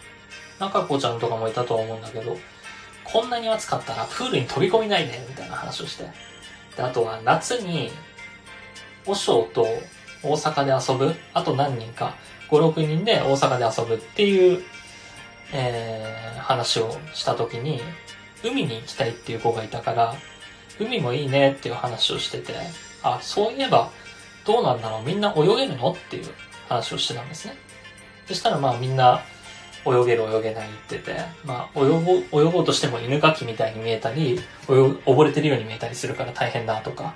S1: 中子ちゃんとかもいたとは思うんだけど、こんなに暑かったらプールに飛び込みないで、みたいな話をして。で、あとは夏に和尚と大阪で遊ぶ、あと何人か、5、6人で大阪で遊ぶっていう、えー、話をした時に、海に行きたいっていう子がいたから、海もいいねっていう話をしてて、あ、そういえば、どうなんだろうみんな泳げるのっていう話をしてたんですね。そしたらまあみんな、泳げる泳げない言ってて、まあ泳ご、泳ごうとしても犬かきみたいに見えたり、溺れてるように見えたりするから大変だとか、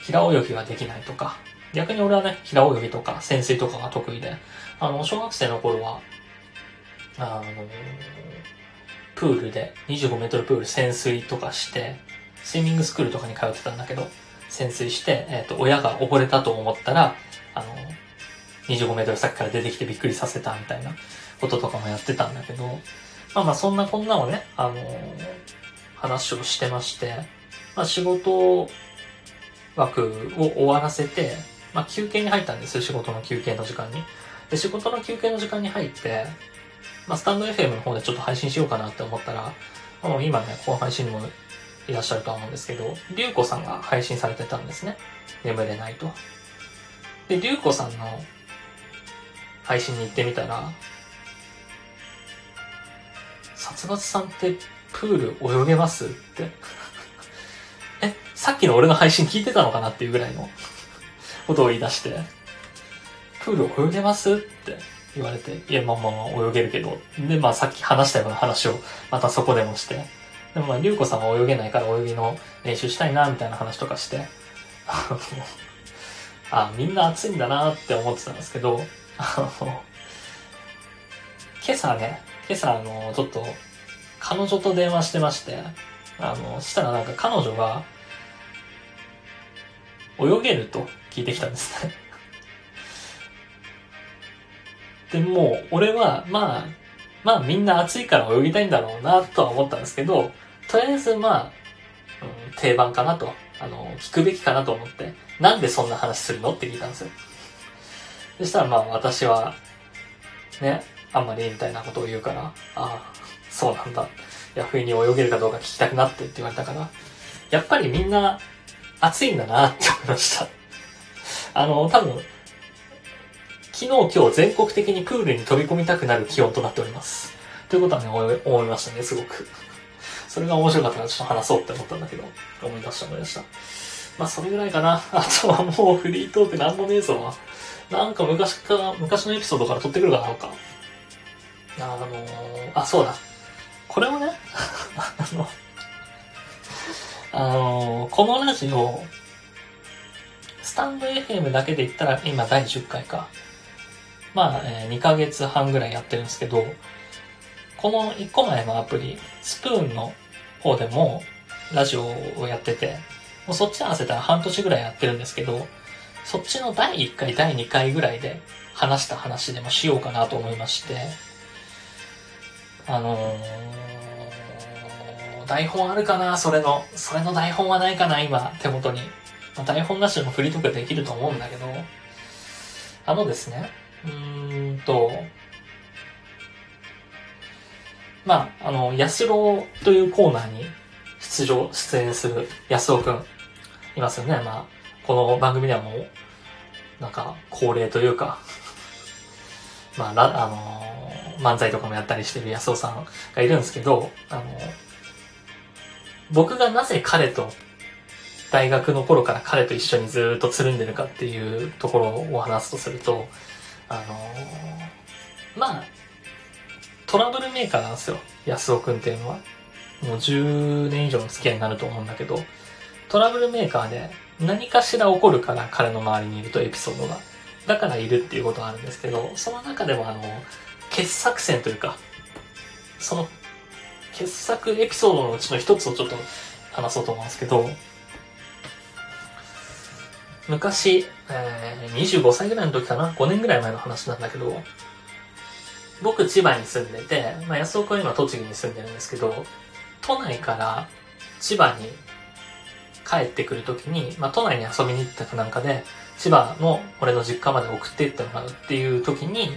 S1: 平泳ぎはできないとか、逆に俺はね、平泳ぎとか潜水とかが得意で、あの、小学生の頃は、あの、プールで、25メートルプール潜水とかして、スイミングスクールとかに通ってたんだけど、潜水して、えっ、ー、と、親が溺れたと思ったら、あの、25メートル先から出てきてびっくりさせたみたいなこととかもやってたんだけど、まあまあそんなこんなをね、あの話をしてまして、まあ仕事枠を終わらせて、まあ、休憩に入ったんですよ、仕事の休憩の時間に。で、仕事の休憩の時間に入って、まあ、スタンド FM の方でちょっと配信しようかなって思ったら、もう今ね、この配信にもいらっしゃると思うんですけど、りゅうこさんが配信されてたんですね。眠れないと。で、りゅうこさんの配信に行ってみたら、殺伐さんってプール泳げますって えさっきの俺の配信聞いてたのかなっていうぐらいの ことを言い出して、プール泳げますって言われて、いや、まあまあまあ泳げるけど。で、まあさっき話したような話をまたそこでもして。でもまあ、りゅうこさんは泳げないから泳ぎの練習したいな、みたいな話とかして。あ のあ、みんな暑いんだなって思ってたんですけど、あの、今朝ね、今朝あの、ちょっと、彼女と電話してまして、あの、したらなんか彼女が、泳げると聞いてきたんですね。で、もう、俺は、まあ、まあみんな暑いから泳ぎたいんだろうなとは思ったんですけど、とりあえずまあ、うん、定番かなと、あの、聞くべきかなと思って、なんでそんな話するのって聞いたんですよ。そしたらまあ私は、ね、あんまりみたいなことを言うから、ああ、そうなんだ。いや、冬に泳げるかどうか聞きたくなってって言われたから、やっぱりみんな暑いんだなって思いました。あの、多分、昨日今日全国的にプールに飛び込みたくなる気温となっております。ということはね、思いましたね、すごく。それが面白かったからちょっと話そうって思ったんだけど、思い出した思い出した。まあそれぐらいかな。あとはもうフリートークなんもねえぞ。なんか昔か、昔のエピソードから取ってくるかなんか。あのー、あ、そうだ。これもね、あの、あのー、このラジオ、スタンド FM だけで言ったら今第10回か。まあ、えー2ヶ月半ぐらいやってるんですけど、この1個前のアプリ、スプーンの方でもラジオをやってて、もうそっち合わせたら半年ぐらいやってるんですけど、そっちの第1回、第2回ぐらいで話した話でもしようかなと思いまして、あのー、台本あるかな？それの。それの台本はないかな？今、手元に。台本なしでもフリートークできると思うんだけど、あのですね、うんと、まあ、あの、安郎というコーナーに出場、出演する安尾くん、いますよね。まあ、この番組ではもう、なんか、恒例というか、まあ、らあのー漫才とかもやったりしてる安尾さんがいるんですけど、あの僕がなぜ彼と、大学の頃から彼と一緒にずっとつるんでるかっていうところを話すとすると、あのーまあ、トラブルメーカーなんですよ。安尾くんっていうのは。もう10年以上の付き合いになると思うんだけど、トラブルメーカーで何かしら起こるから彼の周りにいるとエピソードが。だからいるっていうことがあるんですけど、その中でもあの、傑作選というか、その傑作エピソードのうちの一つをちょっと話そうと思うんですけど、昔、えー25歳ぐらいの時かな ?5 年ぐらい前の話なんだけど、僕千葉に住んでて、まあ安岡は今栃木に住んでるんですけど、都内から千葉に帰ってくる時に、まあ都内に遊びに行ったかなんかで、千葉の俺の実家まで送っていってもらうっていう時に、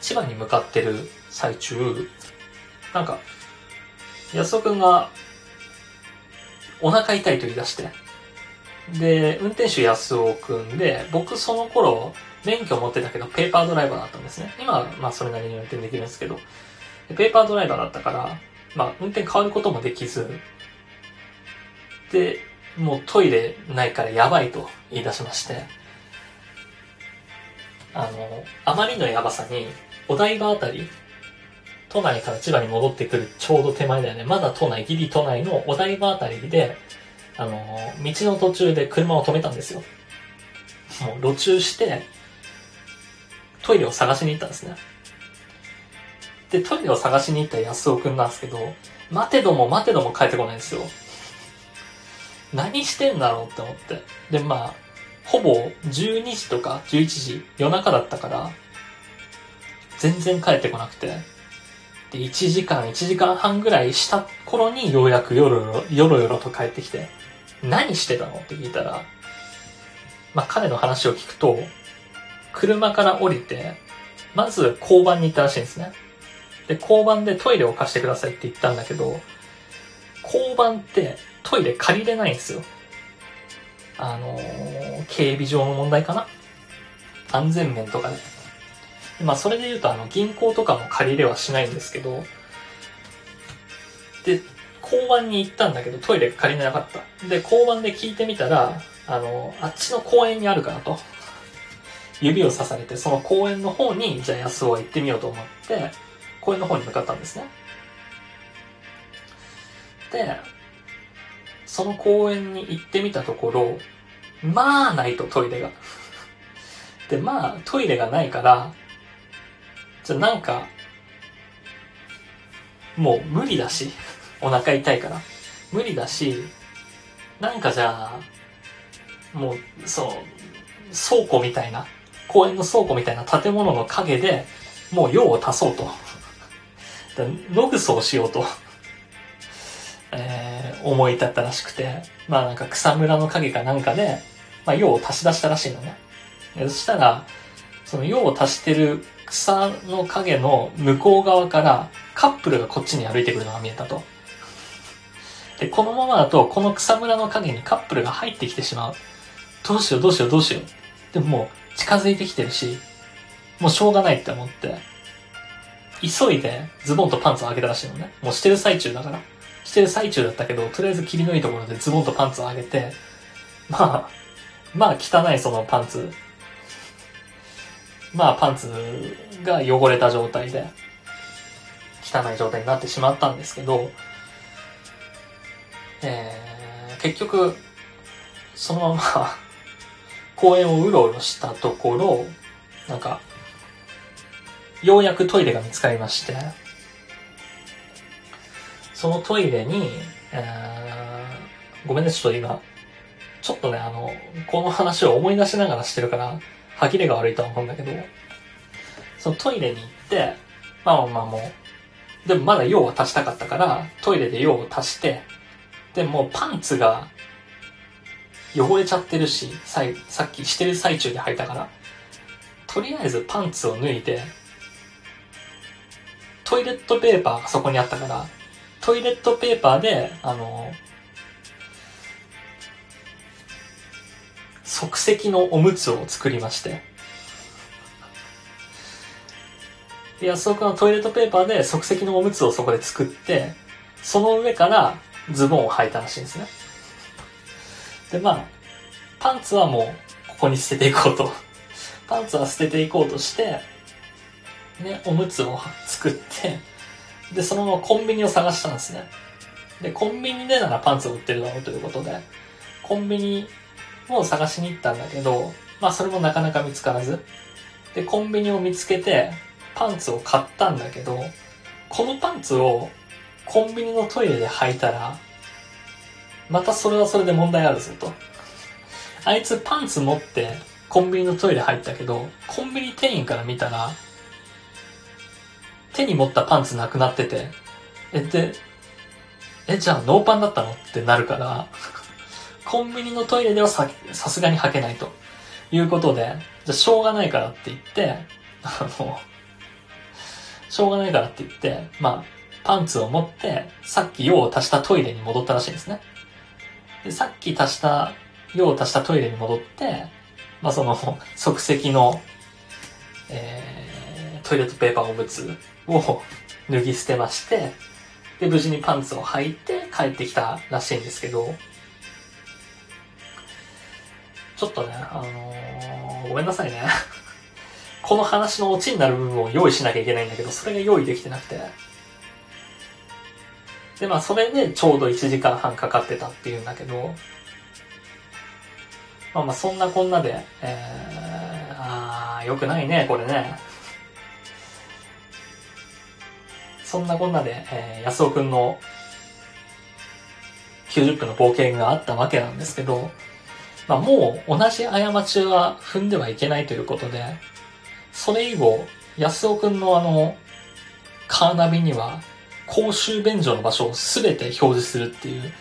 S1: 千葉に向かってる最中、なんか、安尾くんが、お腹痛いと言い出して、で、運転手安尾くんで、僕その頃、免許持ってたけど、ペーパードライバーだったんですね。今は、まあそれなりに運転できるんですけど、ペーパードライバーだったから、まあ運転変わることもできず、で、もうトイレないからやばいと言い出しまして、あの、あまりのやばさに、お台場あたり、都内から千葉に戻ってくるちょうど手前だよね。まだ都内、ギリ都内のお台場あたりで、あの、道の途中で車を止めたんですよ。もう路中して、トイレを探しに行ったんですね。で、トイレを探しに行った安尾くんなんですけど、待てども待てども帰ってこないんですよ。何してんだろうって思って。で、まあ、ほぼ12時とか11時、夜中だったから、全然帰ってこなくて。で、1時間、1時間半ぐらいした頃にようやくよろよろ、よろよろと帰ってきて、何してたの？って聞いたら、まあ彼の話を聞くと、車から降りて、まず交番に行ったらしいんですね。で、交番でトイレを貸してくださいって言ったんだけど、交番ってトイレ借りれないんですよ。あのー警備上の問題かな？安全面とかで。まあ、それで言うと、あの、銀行とかも借りれはしないんですけど、で、交番に行ったんだけど、トイレが借りれなかった。で、交番で聞いてみたら、あの、あっちの公園にあるからと。指をさされて、その公園の方に、じゃあ安尾は行ってみようと思って、公園の方に向かったんですね。で、その公園に行ってみたところ、まあないとトイレが。で、まあトイレがないから、じゃあなんか、もう無理だし、お腹痛いから。無理だし、なんかじゃあ、もう、そう、倉庫みたいな、公園の倉庫みたいな建物の陰で、もう用を足そうと。で野ぐそをしようと、えー思い立ったらしくて、まあなんか草むらの陰かなんかで、まあ用を足し出したらしいのね。そしたら、その用を足してる草の影の向こう側からカップルがこっちに歩いてくるのが見えたと。で、このままだと、この草むらの影にカップルが入ってきてしまう。どうしようどうしようどうしよう。でももう近づいてきてるし、もうしょうがないって思って、急いでズボンとパンツを上げたらしいのね。もうしてる最中だから。してる最中だったけど、とりあえず霧のいいところでズボンとパンツを上げて、まあ、まあ汚いそのパンツ。まあパンツが汚れた状態で、汚い状態になってしまったんですけど、えー、結局、そのまま 公園をうろうろしたところ、なんか、ようやくトイレが見つかりまして、そのトイレに、えー、ごめんね、ちょっと今、ちょっとね、あの、この話を思い出しながらしてるから、歯切れが悪いとは思うんだけど、そのトイレに行って、まあまあもう、でもまだ用を足したかったから、トイレで用を足して、でもパンツが汚れちゃってるし、さいさっきしてる最中で履いたから、とりあえずパンツを脱いで、トイレットペーパーがそこにあったから、トイレットペーパーで、あの、即席のおむつを作りまして。で、安岡のトイレットペーパーで即席のおむつをそこで作って、その上からズボンを履いたらしいんですね。で、まあ、パンツはもうここに捨てていこうと。パンツは捨てていこうとして、ね、おむつを作って、で、そのままコンビニを探したんですね。で、コンビニでならパンツを売ってるだろうということで、コンビニを探しに行ったんだけど、まあそれもなかなか見つからず。で、コンビニを見つけて、パンツを買ったんだけど、このパンツをコンビニのトイレで履いたら、またそれはそれで問題あるぞと。あいつパンツ持ってコンビニのトイレ入ったけど、コンビニ店員から見たら、手に持ったパンツなくなってて、え、で、え、じゃあノーパンだったの？ってなるから、コンビニのトイレではさ、さすがに履けないと。いうことで、じゃあしょうがないからって言って、あの、しょうがないからって言って、まあ、パンツを持って、さっき用を足したトイレに戻ったらしいんですね。で、さっき足した、用を足したトイレに戻って、まあその、即席の、えー、トイレットペーパーおむつを 脱ぎ捨てまして、で、無事にパンツを履いて帰ってきたらしいんですけど、ちょっとね、あのーごめんなさいね。この話のオチになる部分を用意しなきゃいけないんだけど、それが用意できてなくて。で、まあ、それでちょうど1時間半かかってたっていうんだけど、まあまあ、そんなこんなで、えー、あー、よくないね、これね。そんなこんなで、えー、安尾くんの90分の冒険があったわけなんですけど、まあもう同じ過ちは踏んではいけないということで、それ以後、安尾くんのあの、カーナビには、公衆便所の場所をすべて表示するっていう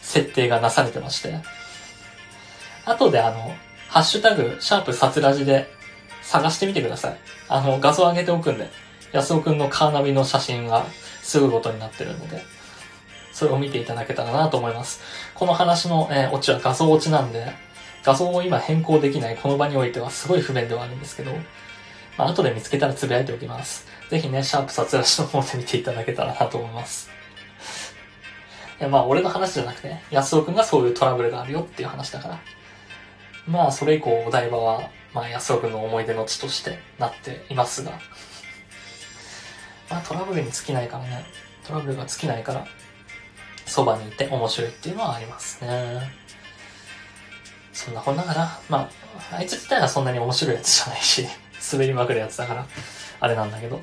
S1: 設定がなされてまして、後であの、ハッシュタグ、シャープサツラジで探してみてください。あの、画像上げておくんで、安尾くんのカーナビの写真がすぐごとになってるので、それを見ていただけたらなと思います。この話の、えーオチは画像落ちなんで、画像を今変更できないこの場においてはすごい不便ではあるんですけど、まあ、後で見つけたらつぶやいておきます。ぜひね、シャープ撮影の方で見ていただけたらなと思います。いや、まあ、俺の話じゃなくて、安尾くんがそういうトラブルがあるよっていう話だから。まあ、それ以降、お台場は
S3: まあ、安尾くんの思い出の地としてなっていますが、まあ、トラブルに尽きないからね、トラブルが尽きないから、そばにいて面白いっていうのはありますね。そんなこんなかな。まあ、あいつ自体はそんなに面白いやつじゃないし、滑りまくるやつだから、あれなんだけど。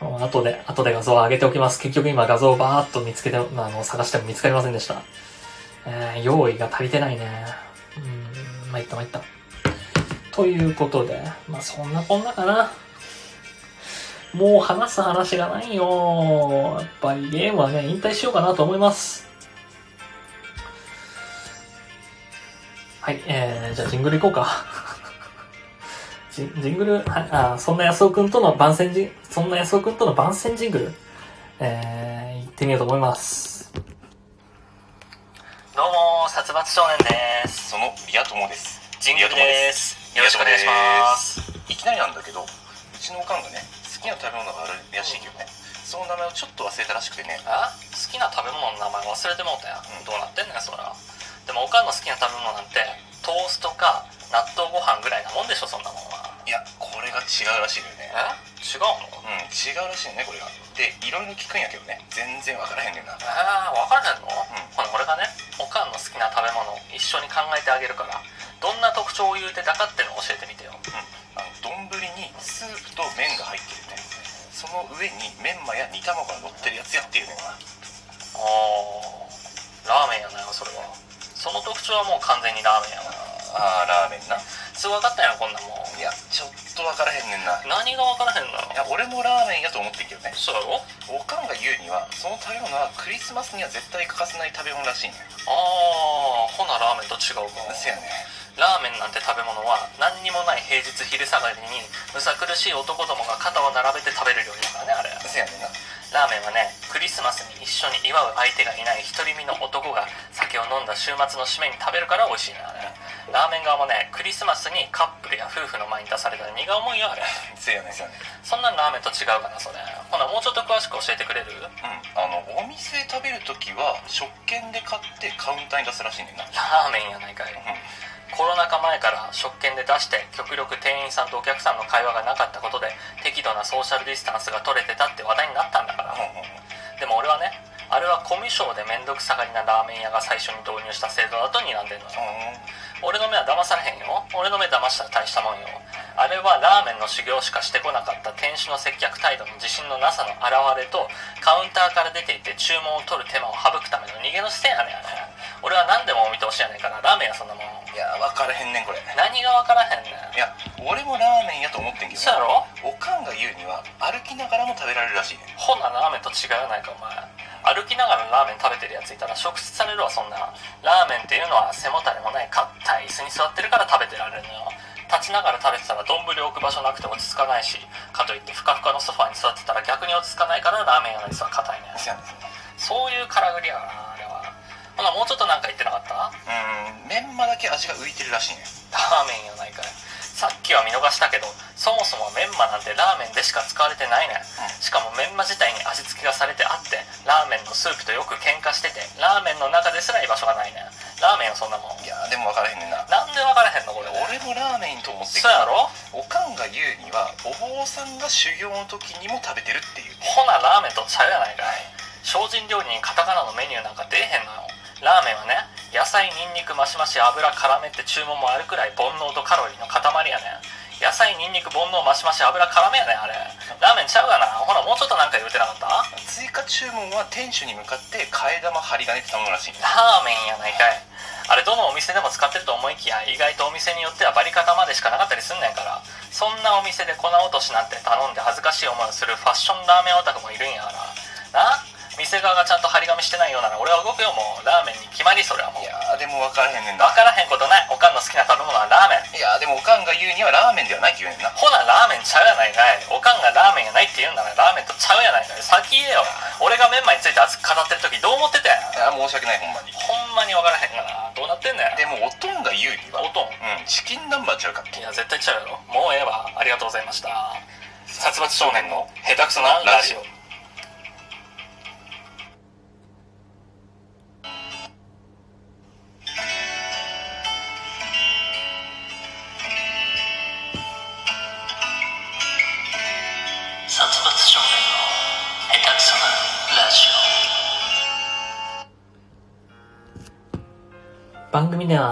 S3: 後で、後で画像を上げておきます。結局今画像をバーっと見つけて、あ、の、探しても見つかりませんでした。えー、用意が足りてないね。うん、参った参った。ということで、まあそんなこんなかな。もう話す話がないよ。やっぱりゲームはね、引退しようかなと思います。はい、えー、じゃあジングルいこうか。ジジングル、はい、あ、そんな安尾くんとの番宣ジン、そんな安尾くんとの番宣ジングル、えー、行ってみようと思います。どう
S1: も、殺伐少年です。
S4: その、リア友です。
S1: ジングルです。よろしくお願いします。
S4: いきなりなんだけど、うちのおかんがね、好きな食べ物があるらしいけどね、その名前をちょっと忘れたらしくてね。
S1: あ好きな食べ物の名前忘れてもうたやん。うん、どうなってんねん、そら。でもおかんの好きな食べ物なんてトーストか納豆ご飯ぐらいなもんでしょそんなもんは。
S4: いやこれが違うらしいよね。
S1: え？違うの？
S4: うん違うらしいねこれが。でいろいろ聞くんやけどね全然分からへんねんな。
S1: えー、分からへんの、うん、ほな俺がねおかんの好きな食べ物を一緒に考えてあげるからどんな特徴を言うてたかってのを教えてみてよ。うん。
S4: あの丼にスープと麺が入ってるね。その上にメンマや煮卵が乗ってるやつやっていうねんな。
S1: あーラーメンやなよそれはその特徴はもう完全にラーメンやわ。
S4: ああラーメンな。
S1: すぐ分かったやんこんなもん
S4: いやちょっと分からへんねんな。
S1: 何が分からへんの
S4: いや俺もラーメンやと思ってんけどね。
S1: そうやろ？
S4: おかんが言うにはその食べ物はクリスマスには絶対欠かせない食べ物らしいね
S1: ああほなラーメンと違うか。
S4: せやね
S1: ラーメンなんて食べ物は何にもない平日昼下がりにむさ苦しい男どもが肩を並べて食べる料理だからねあれ。
S4: せやねんな
S1: ラーメンはねクリスマスに一緒に祝う相手がいない独り身の男が酒を飲んだ週末の締めに食べるから美味しいのよね。ラーメン側もねクリスマスにカップルや夫婦の前に出されたら荷が重いよあれ
S4: せやねせやね。
S1: そんなラーメンと違うかなそれ。ほなもうちょっと詳しく教えてくれる？うん。
S4: あのお店で食べる時は食券で買ってカウンターに出すらしいねんな。
S1: ラーメンやないかい、うんコロナ禍前から食券で出して極力店員さんとお客さんの会話がなかったことで適度なソーシャルディスタンスが取れてたって話題になったんだから。でも俺はねあれはコミュ障で面倒くさがりなラーメン屋が最初に導入した制度だと睨んでんのよ。俺の目は騙されへんよ。俺の目騙したら大したもんよ。あれはラーメンの修行しかしてこなかった店主の接客態度の自信のなさの表れとカウンターから出ていて注文を取る手間を省くための逃げの姿勢やねんあれ俺は何でもお見通しやねんからラーメンやそんなもん
S4: いや分からへんねんこれ。
S1: 何が分からへんねん。
S4: いや俺もラーメンやと思ってんけど
S1: そうやろ？
S4: おかんが言うには歩きながらも食べられるらしいねん。
S1: ほなラーメンと違うやないかお前。歩きながらラーメン食べてるやついたら食質されるわそんな。ラーメンっていうのは背もたれもない硬い椅子に座ってるから食べてられるのよ。立ちながら食べてたら丼置く場所なくて落ち着かないしかといってふかふかのソファに座ってたら逆に落ち着かないからラーメン屋の椅子は硬いね。そういうからくりやなほなもうちょっとなんか言ってなかった？
S4: うんメンマだけ味が浮いてるらしいね。
S1: ラーメンやないかいさっきは見逃したけどそもそもメンマなんてラーメンでしか使われてないね、うん、しかもメンマ自体に味付けがされてあってラーメンのスープとよく喧嘩しててラーメンの中ですら居場所がないね。ラーメンはそんなもん。
S4: いやでも分からへんねんな。
S1: なんで分からへんの？これ。
S4: 俺もラーメンと思って
S1: そうやろ？
S4: おかんが言うにはお坊さんが修行の時にも食べてるっていう
S1: ほなラーメンとちゃうやないかい精進料理にカタカナのメニューなんか出えへんのよラーメンはね野菜にんにくマシマシ油絡めって注文もあるくらい煩悩とカロリーの塊やねん。野菜にんにく煩悩マシマシ油絡めやねんあれ。ラーメンちゃうがな。ほらもうちょっとなんか言うてなかった？
S4: 追加注文は店主に向かって替え玉針金って頼むらしい
S1: ラーメンやないかい。あれどのお店でも使ってると思いきや意外とお店によってはバリ方までしかなかったりすんねんから。そんなお店で粉落としなんて頼んで恥ずかしい思いをするファッションラーメンオタクもいるんやから。な？店側がちゃんと張り紙してないようなら俺は動くよもう。ラーメンに決まりそれはもう。
S4: いやでも分からへんねんな。
S1: 分からへんことない。おかんの好きな食べ物はラーメン。
S4: いやでもおかんが言うにはラーメンではないって言うねんな。
S1: ほなラーメンちゃうやないかい。おかんがラーメンやないって言うんならラーメンとちゃうやないかい。先言えよ。俺がメンマについて熱く語ってる時どう思ってた？
S4: やんいや申し訳ないほんまに。
S1: ほんまに分からへんがなどうなってんねん
S4: でもおとんが言うには
S1: おとん。
S4: うんチキン南蛮ちゃうかって。
S1: いや絶対ちゃうやろもうええわ。ありがとうございました。殺伐少年の下手くそなラジオ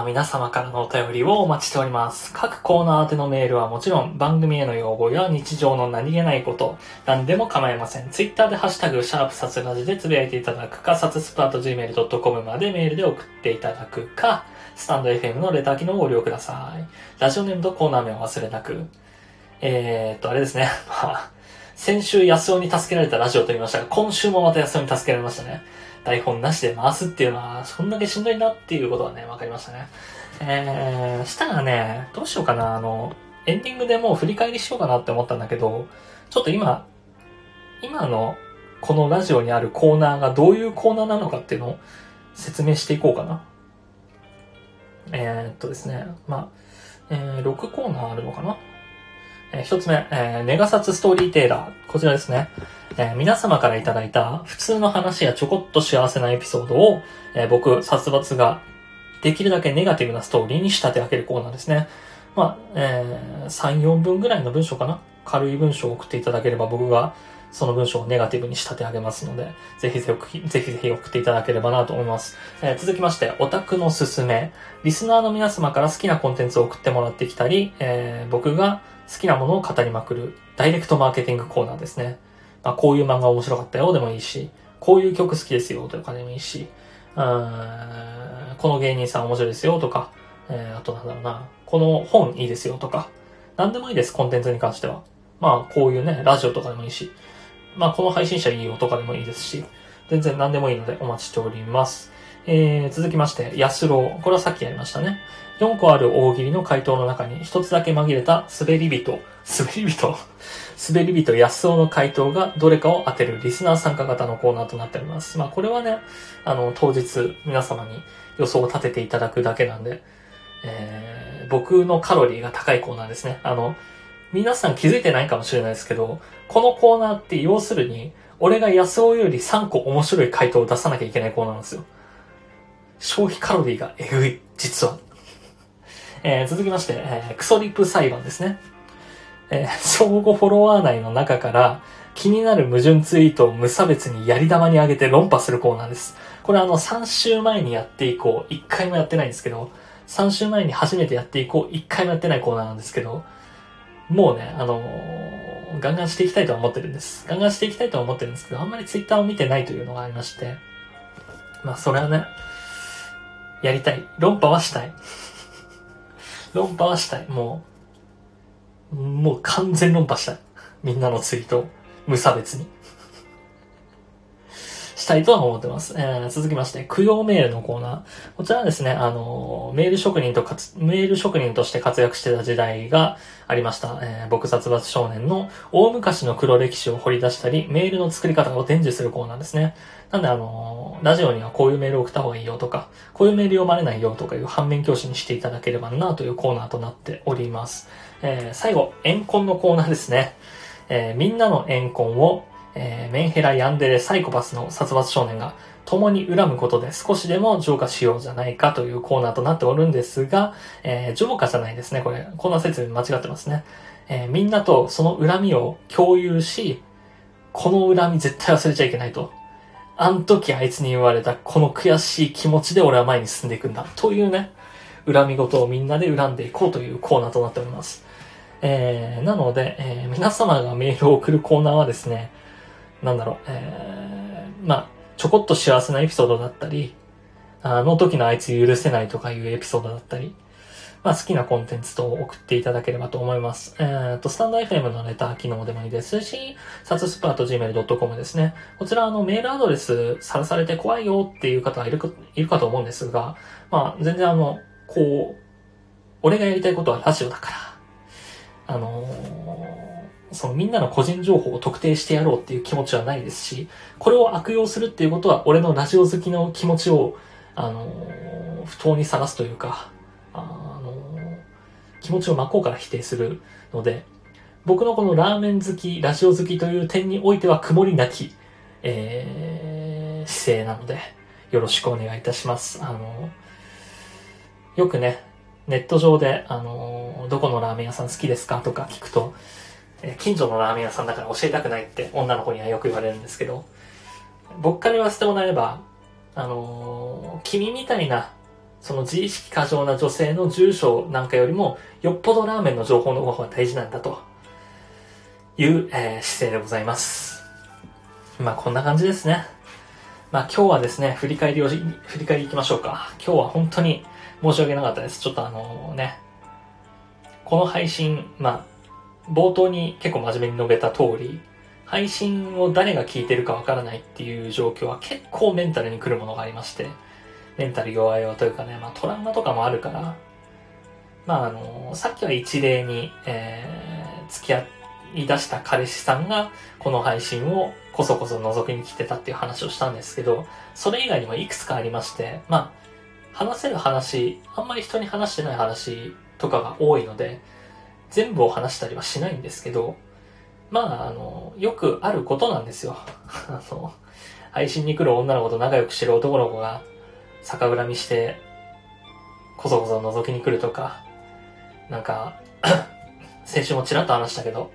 S1: 皆様からのお便りをお待ちしております。各コーナー宛てのメールはもちろん、番組への要望や日常の何気ないこと、何でも構いません。ツイッターでハッシュタグ、シャープサツラジでつぶやいていただくか、サツスプラット gmail.com までメールで送っていただくか、スタンド FM のレター機能をご利用ください。ラジオネームとコーナー名を忘れなく。えーっと、あれですね。まあ、先週安尾に助けられたラジオと言いましたが、今週もまた安尾に助けられましたね。台本なしで回すっていうのは、そんだけしんどいなっていうことはね、わかりましたね。えー、したらね、どうしようかな、あの、エンディングでもう振り返りしようかなって思ったんだけど、ちょっと今、今のこのラジオにあるコーナーがどういうコーナーなのかっていうのを説明していこうかな。えー、っとですね、まあ、えー、6コーナーあるのかなえ一つ目、えーネガサツストーリーテイラー。こちらですね。えー皆様からいただいた普通の話やちょこっと幸せなエピソードを、えー僕、殺伐ができるだけネガティブなストーリーに仕立て上げるコーナーですね。まあ、えー3、4分ぐらいの文章かな軽い文章を送っていただければ僕がその文章をネガティブに仕立て上げますので、ぜひぜひ、ぜひぜひ送っていただければなと思います。えー続きまして、オタクのすすめ。リスナーの皆様から好きなコンテンツを送ってもらってきたり、えー僕が好きなものを語りまくるダイレクトマーケティングコーナーですね。まあ、こういう漫画面白かったよでもいいし、こういう曲好きですよとかでもいいし、うーんこの芸人さん面白いですよとか、えーあとなんだろうな、この本いいですよとか、なんでもいいです、コンテンツに関しては。まあ、こういうね、ラジオとかでもいいし、まあ、この配信者いいよとかでもいいですし、全然何でもいいのでお待ちしております。えー、続きまして、安郎。これはさっきやりましたね。4個ある大喜利の回答の中に一つだけ紛れた滑り人、滑り人、滑り人安尾の回答がどれかを当てるリスナー参加型のコーナーとなっております。まあこれはね、あの、当日皆様に予想を立てていただくだけなんで、えー、僕のカロリーが高いコーナーですね。あの、皆さん気づいてないかもしれないですけど、このコーナーって要するに、俺が安尾より3個面白い回答を出さなきゃいけないコーナーなんですよ。消費カロリーがえぐい、実は。えー続きまして、えークソリップ裁判ですね。えー相互フォロワー内の中から気になる矛盾ツイートを無差別にやり玉に上げて論破するコーナーです。これあの3週前にやっていこう。1回もやってないんですけど、3週前に初めてやっていこう。1回もやってないコーナーなんですけど、もうね、あのーガンガンしていきたいとは思ってるんです。ガンガンしていきたいとは思ってるんですけど、あんまりツイッターを見てないというのがありまして、まあそれはね、やりたい。論破はしたい。論破はしたい。もう、もう完全論破したい。みんなのツイート無差別に。したいとは思ってます。えー続きまして、供養メールのコーナー。こちらはですね、あのメール職人とかつ、メール職人として活躍してた時代がありました。えー僕殺伐少年の大昔の黒歴史を掘り出したり、メールの作り方を伝授するコーナーですね。なんであのラジオにはこういうメールを送った方がいいよとか、こういうメール読まれないよとかいう反面教師にしていただければなというコーナーとなっております。えー最後、エンコンのコーナーですね。えーみんなのエンコンを、えーメンヘラヤンデレサイコパスの殺伐少年が共に恨むことで少しでも浄化しようじゃないかというコーナーとなっておるんですが、えー浄化じゃないですね、これ。コーナー説明間違ってますね。えーみんなとその恨みを共有し、この恨み絶対忘れちゃいけないと。あん時あいつに言われたこの悔しい気持ちで俺は前に進んでいくんだ。というね、恨み事をみんなで恨んでいこうというコーナーとなっております。えー、なので、えー皆様がメールを送るコーナーはですね、なんだろう、えー、まあ、ちょこっと幸せなエピソードだったり、あの時のあいつ許せないとかいうエピソードだったり、まあ好きなコンテンツと送っていただければと思います。えー、と、スタンド FM のレター機能でもいいですし、サツスプラット gmail.com ですね。こちらあのメールアドレスさらされて怖いよっていう方がいるかいるかと思うんですが、まあ全然あの、こう、俺がやりたいことはラジオだから、あのーそのみんなの個人情報を特定してやろうっていう気持ちはないですし、これを悪用するっていうことは俺のラジオ好きの気持ちを、あのー不当にさらすというか、あの気持ちを真っ向から否定するので、僕のこのラーメン好き、ラジオ好きという点においては曇りなき、えー、姿勢なので、よろしくお願いいたします。あのよくね、ネット上で、あのどこのラーメン屋さん好きですかとか聞くと、え近所のラーメン屋さんだから教えたくないって女の子にはよく言われるんですけど、僕から言わせてもらえば、あの君みたいなその自意識過剰な女性の住所なんかよりも、よっぽどラーメンの情報の方が大事なんだという、えー姿勢でございます。まあこんな感じですね。まあ今日はですね、振り返りを、振り返り行きましょうか。今日は本当に申し訳なかったです。ちょっとあのね、この配信、まあ、冒頭に結構真面目に述べた通り、配信を誰が聞いてるかわからないっていう状況は結構メンタルに来るものがありまして、メンタル弱いわというかね、まあトラウマとかもあるから、まああの、さっきは一例に、えー、付き合い出した彼氏さんがこの配信をこそこそ覗きに来てたっていう話をしたんですけど、それ以外にもいくつかありまして、まあ、話せる話、あんまり人に話してない話とかが多いので、全部を話したりはしないんですけど、まあ、あの、よくあることなんですよ。あの、配信に来る女の子と仲良くしてる男の子が逆恨みして、こそこそ覗きに来るとか、なんか、先週もちらっと話したけど、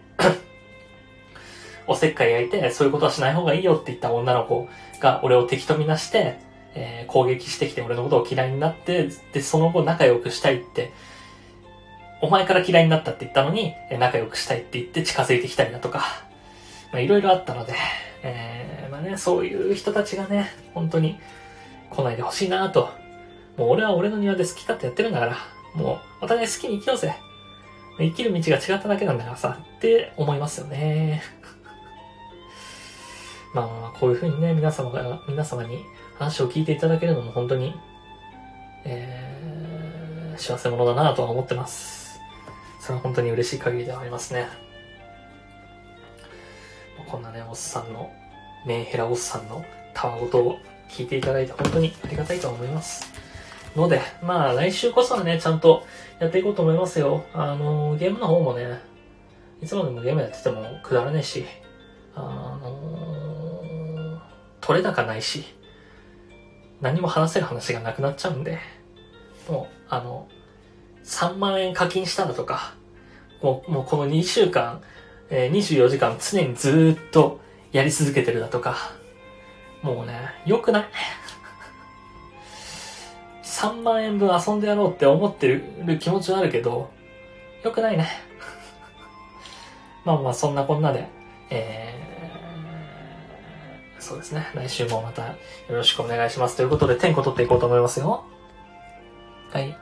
S1: おせっかい焼いて、そういうことはしない方がいいよって言った女の子が俺を敵とみなして、えー攻撃してきて俺のことを嫌いになって、で、その後仲良くしたいって、お前から嫌いになったって言ったのに、え仲良くしたいって言って近づいてきたりだとか、まあいろいろあったので、えーまあね、そういう人たちがね、本当に来ないでほしいなと。もう俺は俺の庭で好き勝手やってるんだから、もうお互い好きに生きようぜ。生きる道が違っただけなんだからさ、って思いますよね。まあまあまあ、こういうふうにね、皆様が、皆様に話を聞いていただけるのも本当に、えー、幸せ者だなとは思ってます。それは本当に嬉しい限りではありますね。こんなね、おっさんの、メンヘラおっさんのたわごとを聞いていただいて本当にありがたいと思います。ので、まあ来週こそはね、ちゃんとやっていこうと思いますよ。あの、ゲームの方もね、いつまでもゲームやっててもくだらねえし、あの取れ高ないし、何も話せる話がなくなっちゃうんで、もう、あの、3万円課金しただとか、もう、もうこの2週間、えー24時間常にずっとやり続けてるだとか、もうね、良くない。3万円分遊んでやろうって思ってる気持ちはあるけど、良くないね。まあまあ、そんなこんなで、えー、そうですね。来週もまたよろしくお願いします。ということで、天候取っていこうと思いますよ。はい。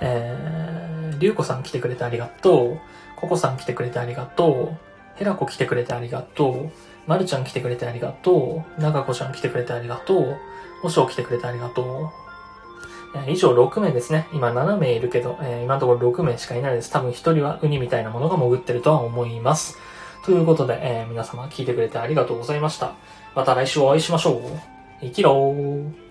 S1: えー、りゅうこさん来てくれてありがとう。ココさん来てくれてありがとう。ヘラコ来てくれてありがとう。まるちゃん来てくれてありがとう。ながこちゃん来てくれてありがとう。おしょう来てくれてありがとう。え以上6名ですね。今7名いるけど、えー今のところ6名しかいないです。多分1人はウニみたいなものが潜ってるとは思います。ということで、えー皆様聞いてくれてありがとうございました。また来週お会いしましょう。生きろー。